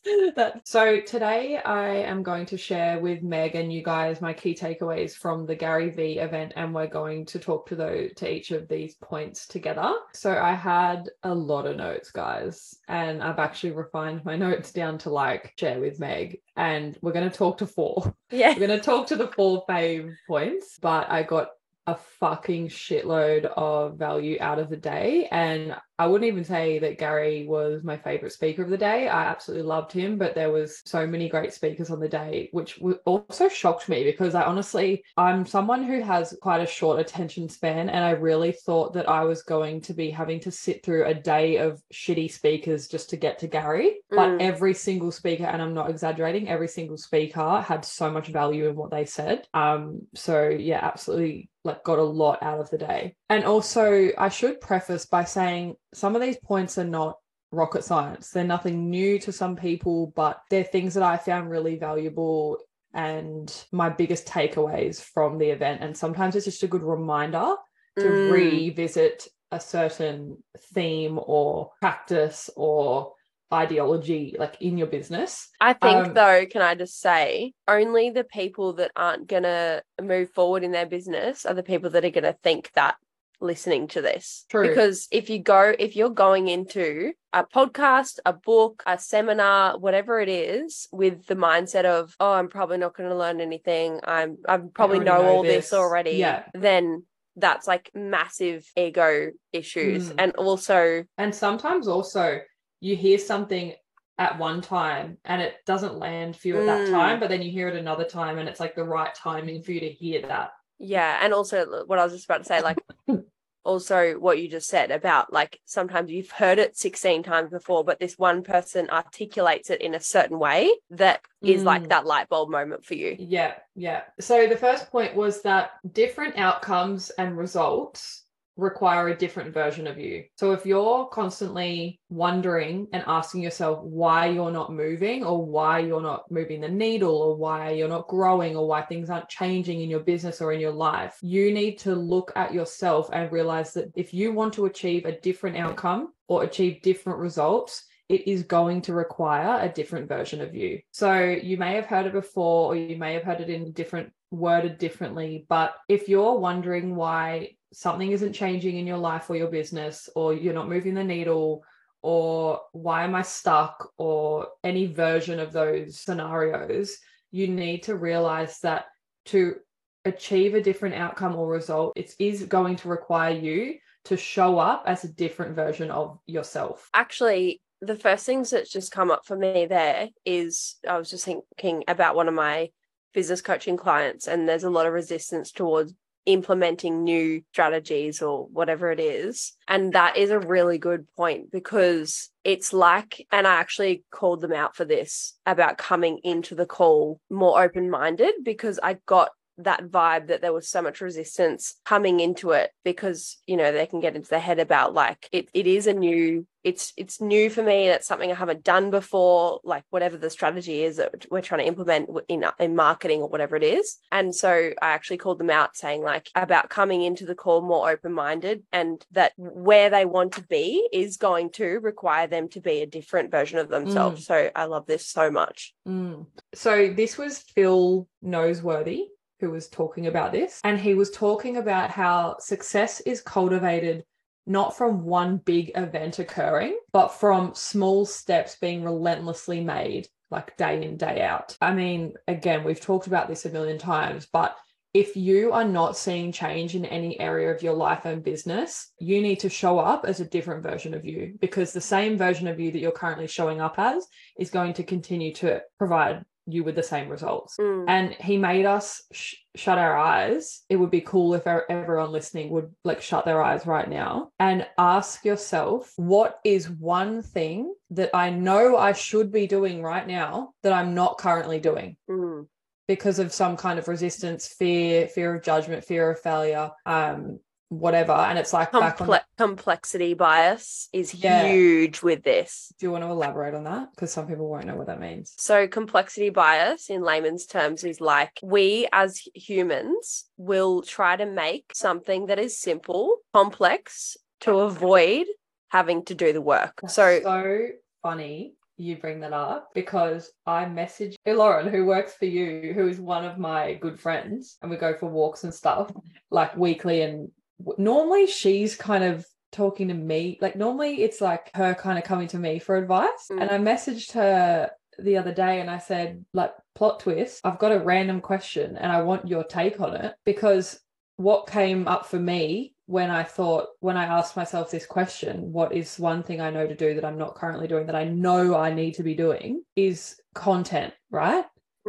<laughs> That- so today I am going to share with Meg and you guys my key takeaways from the Gary Vee event, and we're going to talk to those to each of these points together. So I had a lot of notes, guys, and I've actually refined my <laughs> notes down to like share with Meg, and we're going to talk to four. <laughs> Yeah. We're going to talk to the four fave points, but I got a fucking shitload of value out of the day. And I wouldn't even say that Gary was my favorite speaker of the day. I absolutely loved him, but there was so many great speakers on the day, which also shocked me because I honestly, I'm someone who has quite a short attention span. And I really thought that I was going to be having to sit through a day of shitty speakers just to get to Gary. But Mm. every single speaker, and I'm not exaggerating, every single speaker had so much value in what they said. Um, so yeah, absolutely like got a lot out of the day. And also I should preface by saying some of these points are not rocket science. They're nothing new to some people, but they're things that I found really valuable and my biggest takeaways from the event. And sometimes it's just a good reminder to Mm. revisit a certain theme or practice or ideology like in your business. I think Um, though, can I just say, only the people that aren't gonna move forward in their business are the people that are gonna think that listening to this. True. Because if you go, if you're going into a podcast, a book, a seminar, whatever it is, with the mindset of, oh, I'm probably not gonna learn anything. I'm I probably know, know all this, this." already. Yeah. Then that's like massive ego issues. Mm. And also And sometimes also you hear something at one time and it doesn't land for you at that Mm. time, but then you hear it another time and it's like the right timing for you to hear that. Yeah, and also what I was just about to say, like <laughs> also what you just said about like sometimes you've heard it 16 times before, but this one person articulates it in a certain way that is like Mm. that light bulb moment for you. Yeah, yeah. So the first point was that different outcomes and results require a different version of you. So if you're constantly wondering and asking yourself why you're not moving or why you're not moving the needle or why you're not growing or why things aren't changing in your business or in your life, you need to look at yourself and realize that if you want to achieve a different outcome or achieve different results, it is going to require a different version of you. So you may have heard it before, or you may have heard it in different worded differently. But if you're wondering why something isn't changing in your life or your business, or you're not moving the needle, or why am I stuck, or any version of those scenarios, you need to realize that to achieve a different outcome or result, it is going to require you to show up as a different version of yourself. Actually, the first things that's just come up for me there is I was just thinking about one of my business coaching clients, and there's a lot of resistance towards implementing new strategies or whatever it is. And that is a really good point because it's like, and I actually called them out for this about coming into the call more open minded because I got that vibe that there was so much resistance coming into it because you know they can get into their head about like it, it is a new it's it's new for me that's something i haven't done before like whatever the strategy is that we're trying to implement in in marketing or whatever it is. And so i actually called them out saying like about coming into the call more open minded and that where they want to be is going to require them to be a different version of themselves. So i love this so much. Mm. So this was Phil Noseworthy who was talking about this, and he was talking about how success is cultivated not from one big event occurring, but from small steps being relentlessly made, like day in, day out. I mean, again, we've talked about this a million times, but if you are not seeing change in any area of your life and business, you need to show up as a different version of you because the same version of you that you're currently showing up as is going to continue to provide you with the same results. Mm. And he made us sh- shut our eyes. It would be cool if e- everyone listening would like shut their eyes right now and ask yourself, what is one thing that I know I should be doing right now that I'm not currently doing? Mm. because of some kind of resistance, fear, fear of judgment, fear of failure, um, whatever. And it's like. Comple- complexity bias is Yeah. huge with this. Do you want to elaborate on that? Because some people won't know what that means. So, complexity bias in layman's terms is like we as humans will try to make something that is simple complex to avoid having to do the work. So, so funny you bring that up because I messaged Lauren, who works for you, who is one of my good friends, and we go for walks and stuff like weekly. And normally she's kind of talking to me, like, normally it's like her kind of coming to me for advice. Mm. And I messaged her the other day and I said, like, plot twist, I've got a random question and I want your take on it because what came up for me when I thought, when I asked myself this question, what is one thing I know to do that I'm not currently doing that I know I need to be doing is content, right?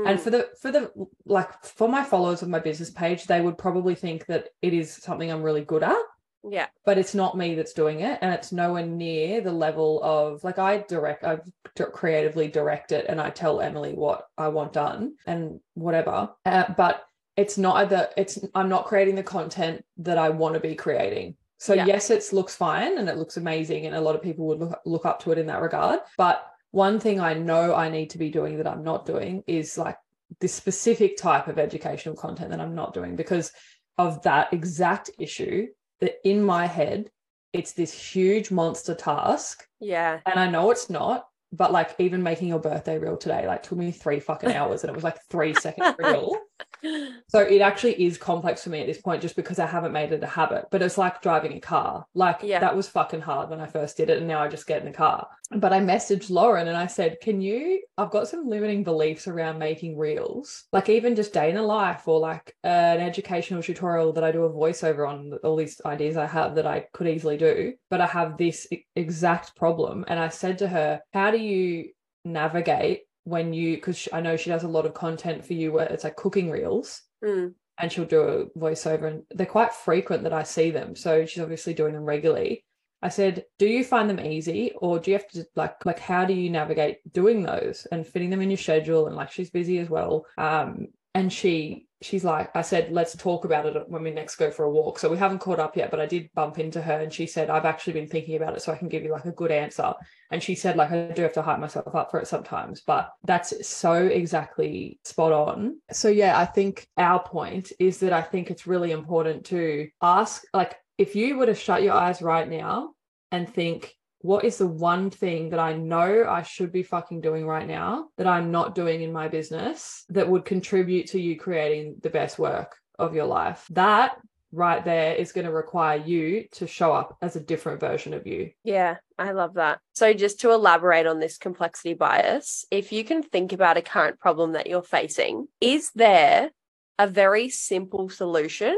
And mm, for the, for the, like, for my followers of my business page, they would probably think that it is something I'm really good at. Yeah, but it's not me that's doing it and it's nowhere near the level of like i direct i creatively direct it and i tell emily what i want done and whatever. Uh, but it's not the it's i'm not creating the content that i want to be creating. So Yeah. yes it looks fine and it looks amazing and a lot of people would look, look up to it in that regard but one thing i know i need to be doing that i'm not doing is like this specific type of educational content that i'm not doing because of that exact issue that in my head it's this huge monster task yeah, and i know it's not but like even making your birthday reel today like took me three fucking <laughs> hours and it was like three second reel. So it actually is complex for me at this point just because I haven't made it a habit. But it's like driving a car. Like Yeah. that was fucking hard when I first did it. And now I just get in the car. But I messaged Lauren and I said, Can you? I've got some limiting beliefs around making reels, like even just day in a life or like an educational tutorial that I do a voiceover on, all these ideas I have that I could easily do. But I have this exact problem. And I said to her, How do you navigate when you, because I know she does a lot of content for you where it's like cooking reels Mm, and she'll do a voiceover and they're quite frequent that I see them. So she's obviously doing them regularly. I said, do you find them easy or do you have to like like how do you navigate doing those and fitting them in your schedule and like she's busy as well. Um and she she's like I said let's talk about it when we next go for a walk. So we haven't caught up yet but I did bump into her and she said I've actually been thinking about it so I can give you like a good answer. And she said like I do have to hype myself up for it sometimes but that's so exactly spot on. So yeah, I think our point is that I think it's really important to ask like if you were to shut your eyes right now and think, what is the one thing that I know I should be fucking doing right now that I'm not doing in my business that would contribute to you creating the best work of your life? That right there is going to require you to show up as a different version of you. yeah, I love that. So, just to elaborate on this complexity bias, if you can think about a current problem that you're facing, is there a very simple solution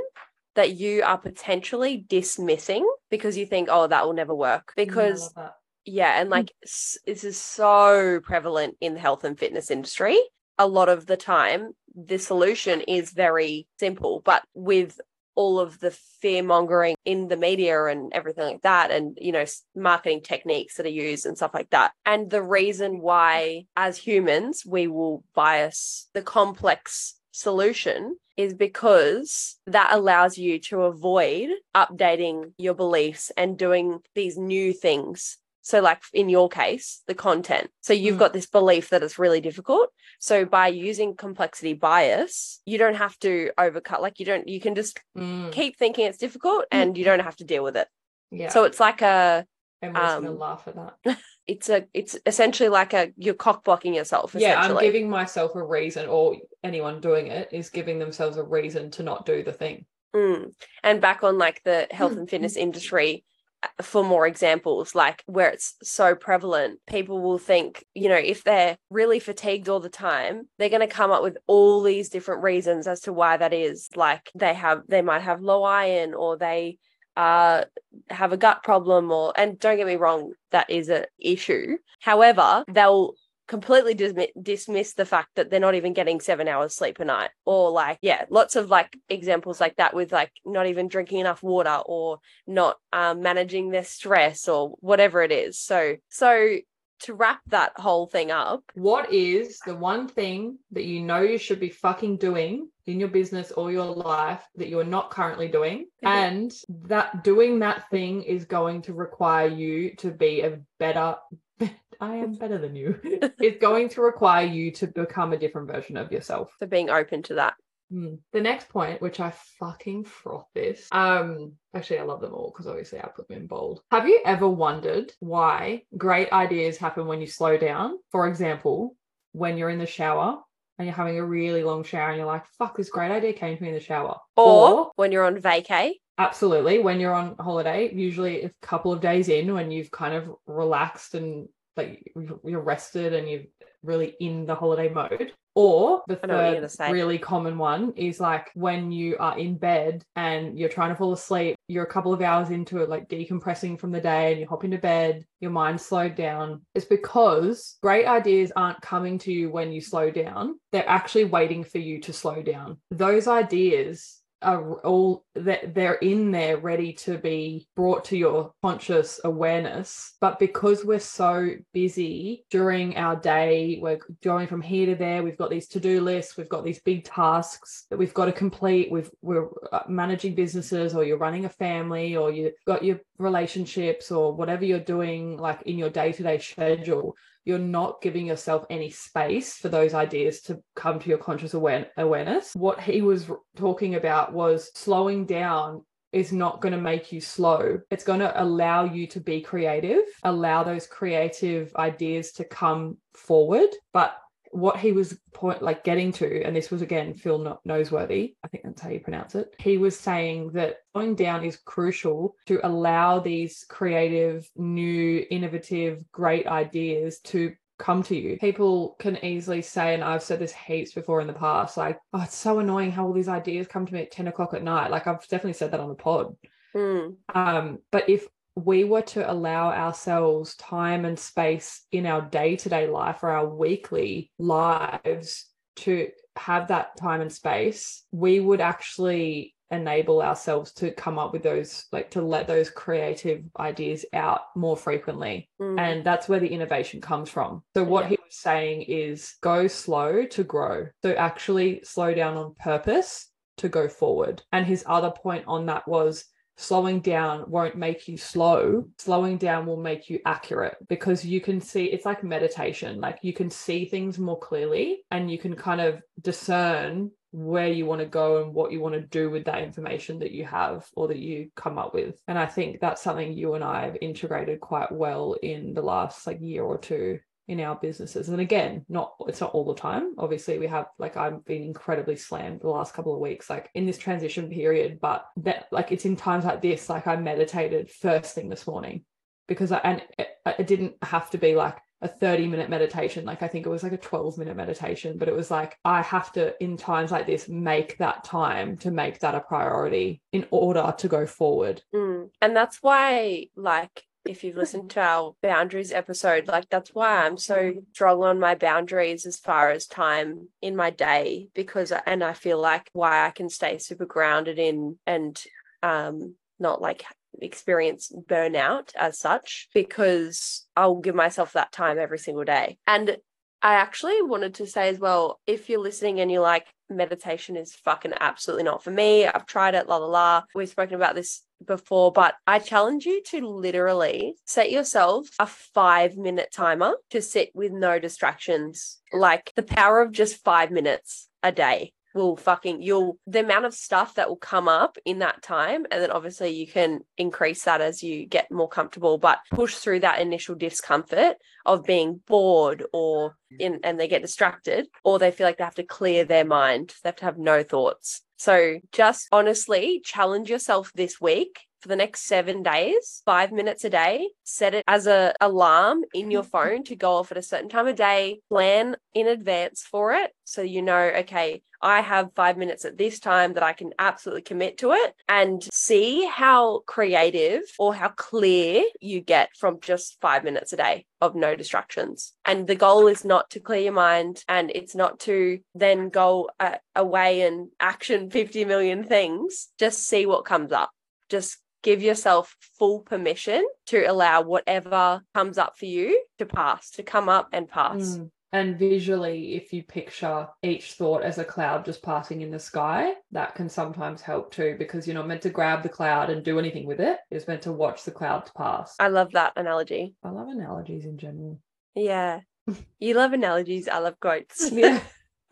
that you are potentially dismissing because you think, oh, that will never work? Because I. Yeah, and like s- this is so prevalent in the health and fitness industry. A lot of the time, the solution is very simple, but with all of the fear mongering in the media and everything like that, and you know, marketing techniques that are used and stuff like that. And the reason why, as humans, we will bias the complex solution is because that allows you to avoid updating your beliefs and doing these new things. So, like in your case, the content. So, you've Mm. got this belief that it's really difficult. So, by using complexity bias, you don't have to overcut, like, you don't, you can just Mm, keep thinking it's difficult and you don't have to deal with it. yeah. So, it's like a, going to um, laugh at that. <laughs> it's a, it's essentially like a, you're cock blocking yourself. yeah i'm giving myself a reason or anyone doing it is giving themselves a reason to not do the thing Mm. And back on like the health and fitness <laughs> industry, uh, for more examples, like where it's so prevalent, people will think, you know, if they're really fatigued all the time, they're going to come up with all these different reasons as to why that is. Like they have, they might have low iron or they uh have a gut problem or and don't get me wrong that is an issue. However they'll completely dismi- dismiss the fact that they're not even getting seven hours sleep a night. Or like yeah lots of like examples like that with like not even drinking enough water or not um, managing their stress or whatever it is. So so to wrap that whole thing up what is the one thing that you know you should be fucking doing in your business or your life that you are not currently doing Mhm. <laughs> and that doing that thing is going to require you to be a better <laughs> I am better than you. <laughs> it's going to require you to become a different version of yourself. for being open to that Mm. The next point, which I fucking froth this. Um, actually, I love them all because obviously I put them in bold. Have you ever wondered why great ideas happen when you slow down? For example, when you're in the shower and you're having a really long shower and you're like, "Fuck, this great idea came to me in the shower." or, when you're on vacay absolutely, when you're on holiday, usually a couple of days in, when you've kind of relaxed and like you're rested and you're really in the holiday mode. Or the I know what you're third really common one is like when you are in bed and you're trying to fall asleep, you're a couple of hours into it, like decompressing from the day, and you hop into bed, your mind slowed down. It's because great ideas aren't coming to you when you slow down, they're actually waiting for you to slow down. Those ideas are all that they're in there ready to be brought to your conscious awareness. But because we're so busy during our day we're going from here to there we've got these to-do lists we've got these big tasks that we've got to complete we've we're uh, managing businesses or you're running a family or you've got your relationships or whatever you're doing like in your day-to-day schedule you're not giving yourself any space for those ideas to come to your conscious awareness. What he was talking about was slowing down is not going to make you slow. It's going to allow you to be creative, allow those creative ideas to come forward. But what he was point like getting to, and this was again Phil Noseworthy, I think that's how you pronounce it. He was saying that slowing down is crucial to allow these creative, new, innovative, great ideas to come to you. People can easily say, and I've said this heaps before in the past, like, oh, it's so annoying how all these ideas come to me at 10 o'clock at night. Like I've definitely said that on the pod. Mm. Um, but if we were to allow ourselves time and space in our day-to-day life or our weekly lives to have that time and space, we would actually enable ourselves to come up with those like to let those creative ideas out more frequently Mm. and that's where the innovation comes from so what Yeah. he was saying is go slow to grow so actually slow down on purpose to go forward and his other point on that was slowing down won't make you slow. Slowing down will make you accurate because you can see it's like meditation like you can see things more clearly and you can kind of discern where you want to go and what you want to do with that information that you have or that you come up with. And i think that's something you and i have integrated quite well in the last like year or two in our businesses. And again not it's not all the time. Obviously we have like i've been incredibly slammed the last couple of weeks like in this transition period but that like it's in times like this like i meditated first thing this morning because i and it, it didn't have to be like a 30 minute meditation. Like i think it was like a 12 minute meditation but it was like i have to in times like this make that time to make that a priority in order to go forward. Mm. And that's why, like, if you've <laughs> listened to our boundaries episode, like, that's why I'm so strong on my boundaries as far as time in my day, because, and I feel like why I can stay super grounded in and, um, not like experience burnout as such, because I'll give myself that time every single day. And I actually wanted to say as well, if you're listening and you're like, meditation is fucking absolutely not for me, I've tried it, la la la. We've spoken about this before, but I challenge you to literally set yourself a five minute timer to sit with no distractions. Like the power of just five minutes a day will fucking you'll the amount of stuff that will come up in that time and then obviously you can increase that as you get more comfortable but push through that initial discomfort of being bored or in and they get distracted or they feel like they have to clear their mind they have to have no thoughts. So just honestly challenge yourself this week for the next seven days, five minutes a day. Set it as a alarm in your phone to go off at a certain time of day. Plan in advance for it. So you know, okay, I have five minutes at this time that I can absolutely commit to it and see how creative or how clear you get from just five minutes a day of no distractions. And the goal is not to clear your mind and it's not to then go uh, away and action 50 million things. Just see what comes up. Just give yourself full permission to allow whatever comes up for you to pass, to come up and pass. Mm. And visually, if you picture each thought as a cloud just passing in the sky, that can sometimes help too, because you're not meant to grab the cloud and do anything with it. You're meant to watch the clouds pass. I love that analogy. I love analogies in general. Yeah. <laughs> You love analogies. I love quotes. Yeah.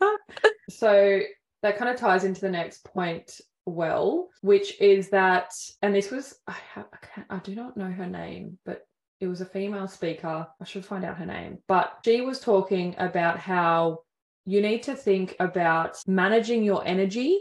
<laughs> <laughs> so that kind of ties into the next point well, which is that, and this was, I, ha- I, I do not know her name, but it was a female speaker. I should find out her name. But she was talking about how you need to think about managing your energy,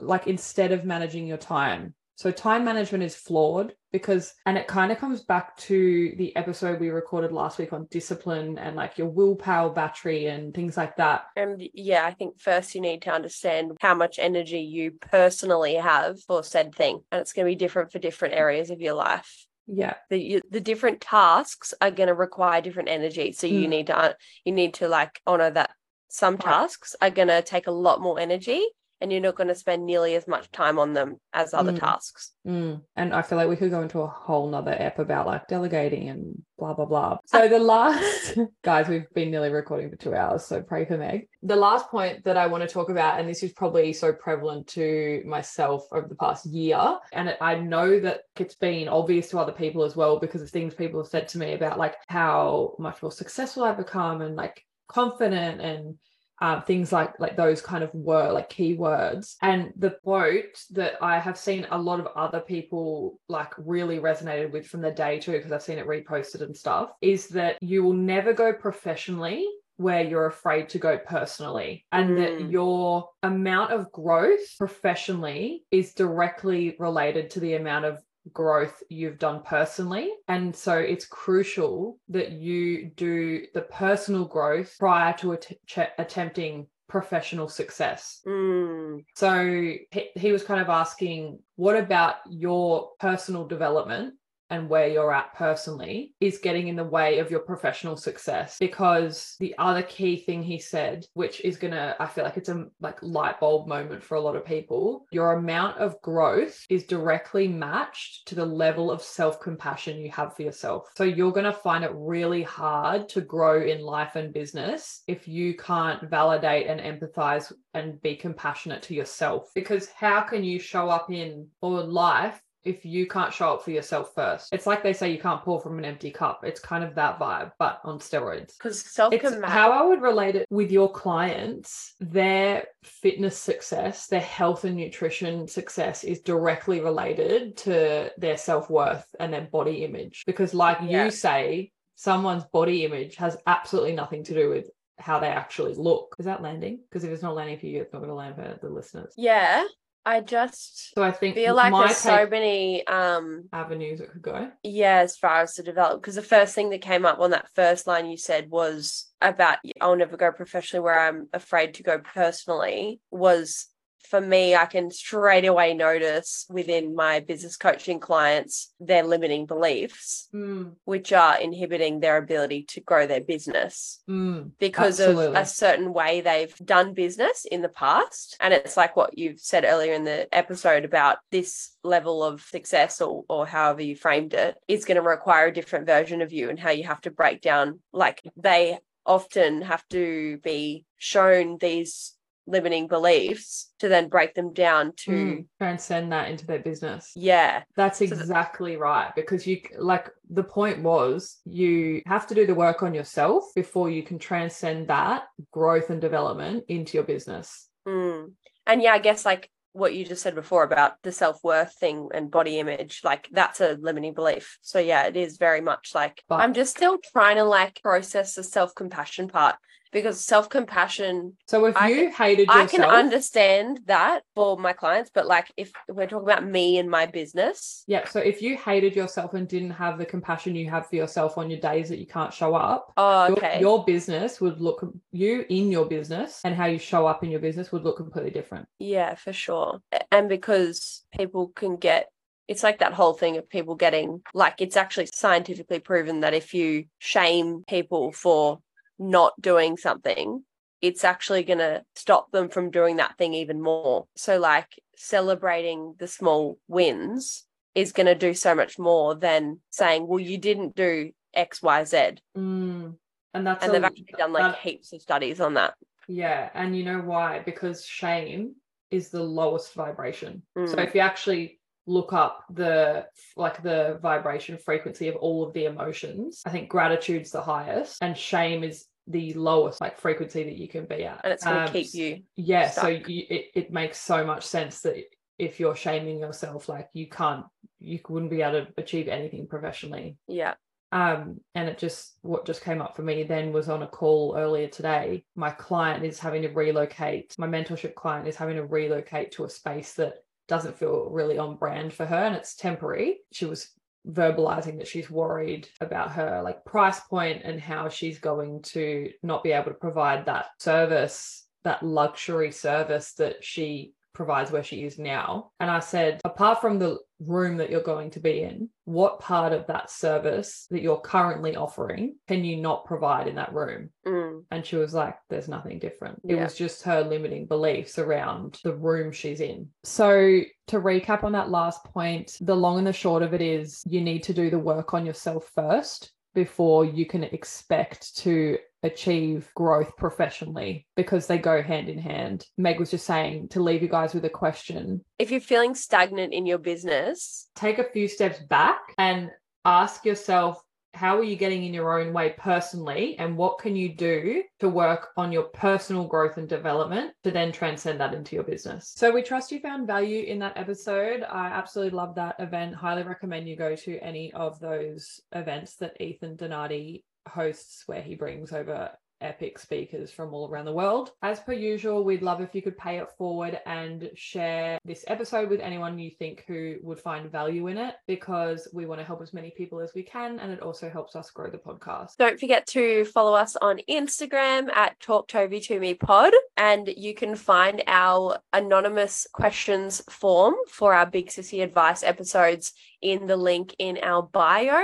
like instead of managing your time. So time management is flawed because, and it kind of comes back to the episode we recorded last week on discipline and like your willpower battery and things like that. And yeah, I think first you need to understand how much energy you personally have for said thing. And it's going to be different for different areas of your life. Yeah. The, you, the different tasks are going to require different energy. So you Mm. need to, uh, you need to like honor that some tasks are going to take a lot more energy and you're not going to spend nearly as much time on them as other Mm. tasks. Mm. And I feel like we could go into a whole nother app about like delegating and blah blah blah. So the last <laughs> guys, we've been nearly recording for two hours, so pray for Meg. The last point that I want to talk about, and this is probably so prevalent to myself over the past year, and it, I know that it's been obvious to other people as well because of things people have said to me about like how much more successful I've become and like confident and um, things like like those kind of were like keywords and the quote that i have seen a lot of other people like really resonated with from the day too because i've seen it reposted and stuff is that you will never go professionally where you're afraid to go personally and that Mm. your amount of growth professionally is directly related to the amount of growth you've done personally. And so it's crucial that you do the personal growth prior to att- attempting professional success. Mm, so he, he was kind of asking what about your personal development and where you're at personally is getting in the way of your professional success because the other key thing he said which is going to i feel like it's a like light bulb moment for a lot of people your amount of growth is directly matched to the level of self-compassion you have for yourself. So you're going to find it really hard to grow in life and business if you can't validate and empathize and be compassionate to yourself because how can you show up in or life if you can't show up for yourself first it's like they say you can't pour from an empty cup it's kind of that vibe but on steroids because self how I would relate it with your clients. Their fitness success, their health and nutrition success is directly related to their self worth and their body image. Because, like Yeah. you say, someone's body image has absolutely nothing to do with how they actually look. Is that landing? Because if it's not landing for you, it's not going to land for the listeners. yeah i just So I think feel like there's so many um avenues it could go. yeah as far as to develop because the first thing that came up on that first line you said was about i'll never go professionally where i'm afraid to go personally was for me i can straight away notice within my business coaching clients their limiting beliefs Mm, which are inhibiting their ability to grow their business mm, because of a certain way they've done business in the past. And it's like what you've said earlier in the episode about this level of success or, or however you framed it is going to require a different version of you and how you have to break down. Like they often have to be shown these limiting beliefs to then break them down to, mm. transcend that into their business. yeah, That's that- exactly right. Because you, like, the point was you have to do the work on yourself before you can transcend that growth and development into your business. Mm. And yeah, I guess like what you just said before about the self worth thing and body image, like that's a limiting belief. So yeah, it is very much like But- I'm just still trying to like process the self compassion part because self compassion, So if I you hated I yourself, I can understand that for my clients, but like if we're talking about me and my business, yeah. So if you hated yourself and didn't have the compassion you have for yourself on your days that you can't show up, oh, your- okay. your, business would look you in your business and how you show up in your business would look completely different. Yeah, for sure. And because people can get it's like that whole thing of people getting like it's actually scientifically proven that if you shame people for not doing something, it's actually going to stop them from doing that thing even more. So like celebrating the small wins is going to do so much more than saying, "Well, you didn't do X, Y, Z." Mm. And that's And a- they've actually done like that- heaps of studies on that. Yeah, and you know why? Because shame is the lowest vibration. So Mm. if you actually look up the like the vibration frequency of all of the emotions, I think gratitude's the highest and shame is the lowest like frequency that you can be at. And it's going to Um, keep you yeah, so you, it, it makes so much sense that if you're shaming yourself, like you can't you wouldn't be able to achieve anything professionally yeah. um and it just what just came up for me then was on a call earlier today my client is having to relocate my mentorship client is having to relocate to a space that doesn't feel really on brand for her and it's temporary she was verbalizing that she's worried about her like price point and how she's going to not be able to provide that service that luxury service that she provides where she is now. And I said, apart from the room that you're going to be in, what part of that service that you're currently offering can you not provide in that room? Mm. And she was like, there's nothing different. It was just her limiting beliefs around the room she's in. So, to recap on that last point, the long and the short of it is you need to do the work on yourself first before you can expect to achieve growth professionally because they go hand in hand. Meg was just saying to leave you guys with a question if you're feeling stagnant in your business, take a few steps back and ask yourself how are you getting in your own way personally and what can you do to work on your personal growth and development to then transcend that into your business? So we trust you found value in that episode. I absolutely love that event. Highly recommend you go to any of those events that ethan donati hosts where he brings over epic speakers from all around the world. As per usual, we'd love if you could pay it forward and share this episode with anyone you think who would find value in it because we want to help as many people as we can and it also helps us grow the podcast. Don't forget to follow us on Instagram at Talk Tovey to Me Pod and you can find our anonymous questions form for our Big Sissy Advice episodes in the link in our bio.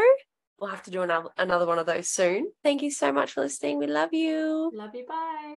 We'll have to do another, another one of those soon. Thank you so much for listening. We love you. Love you. Bye.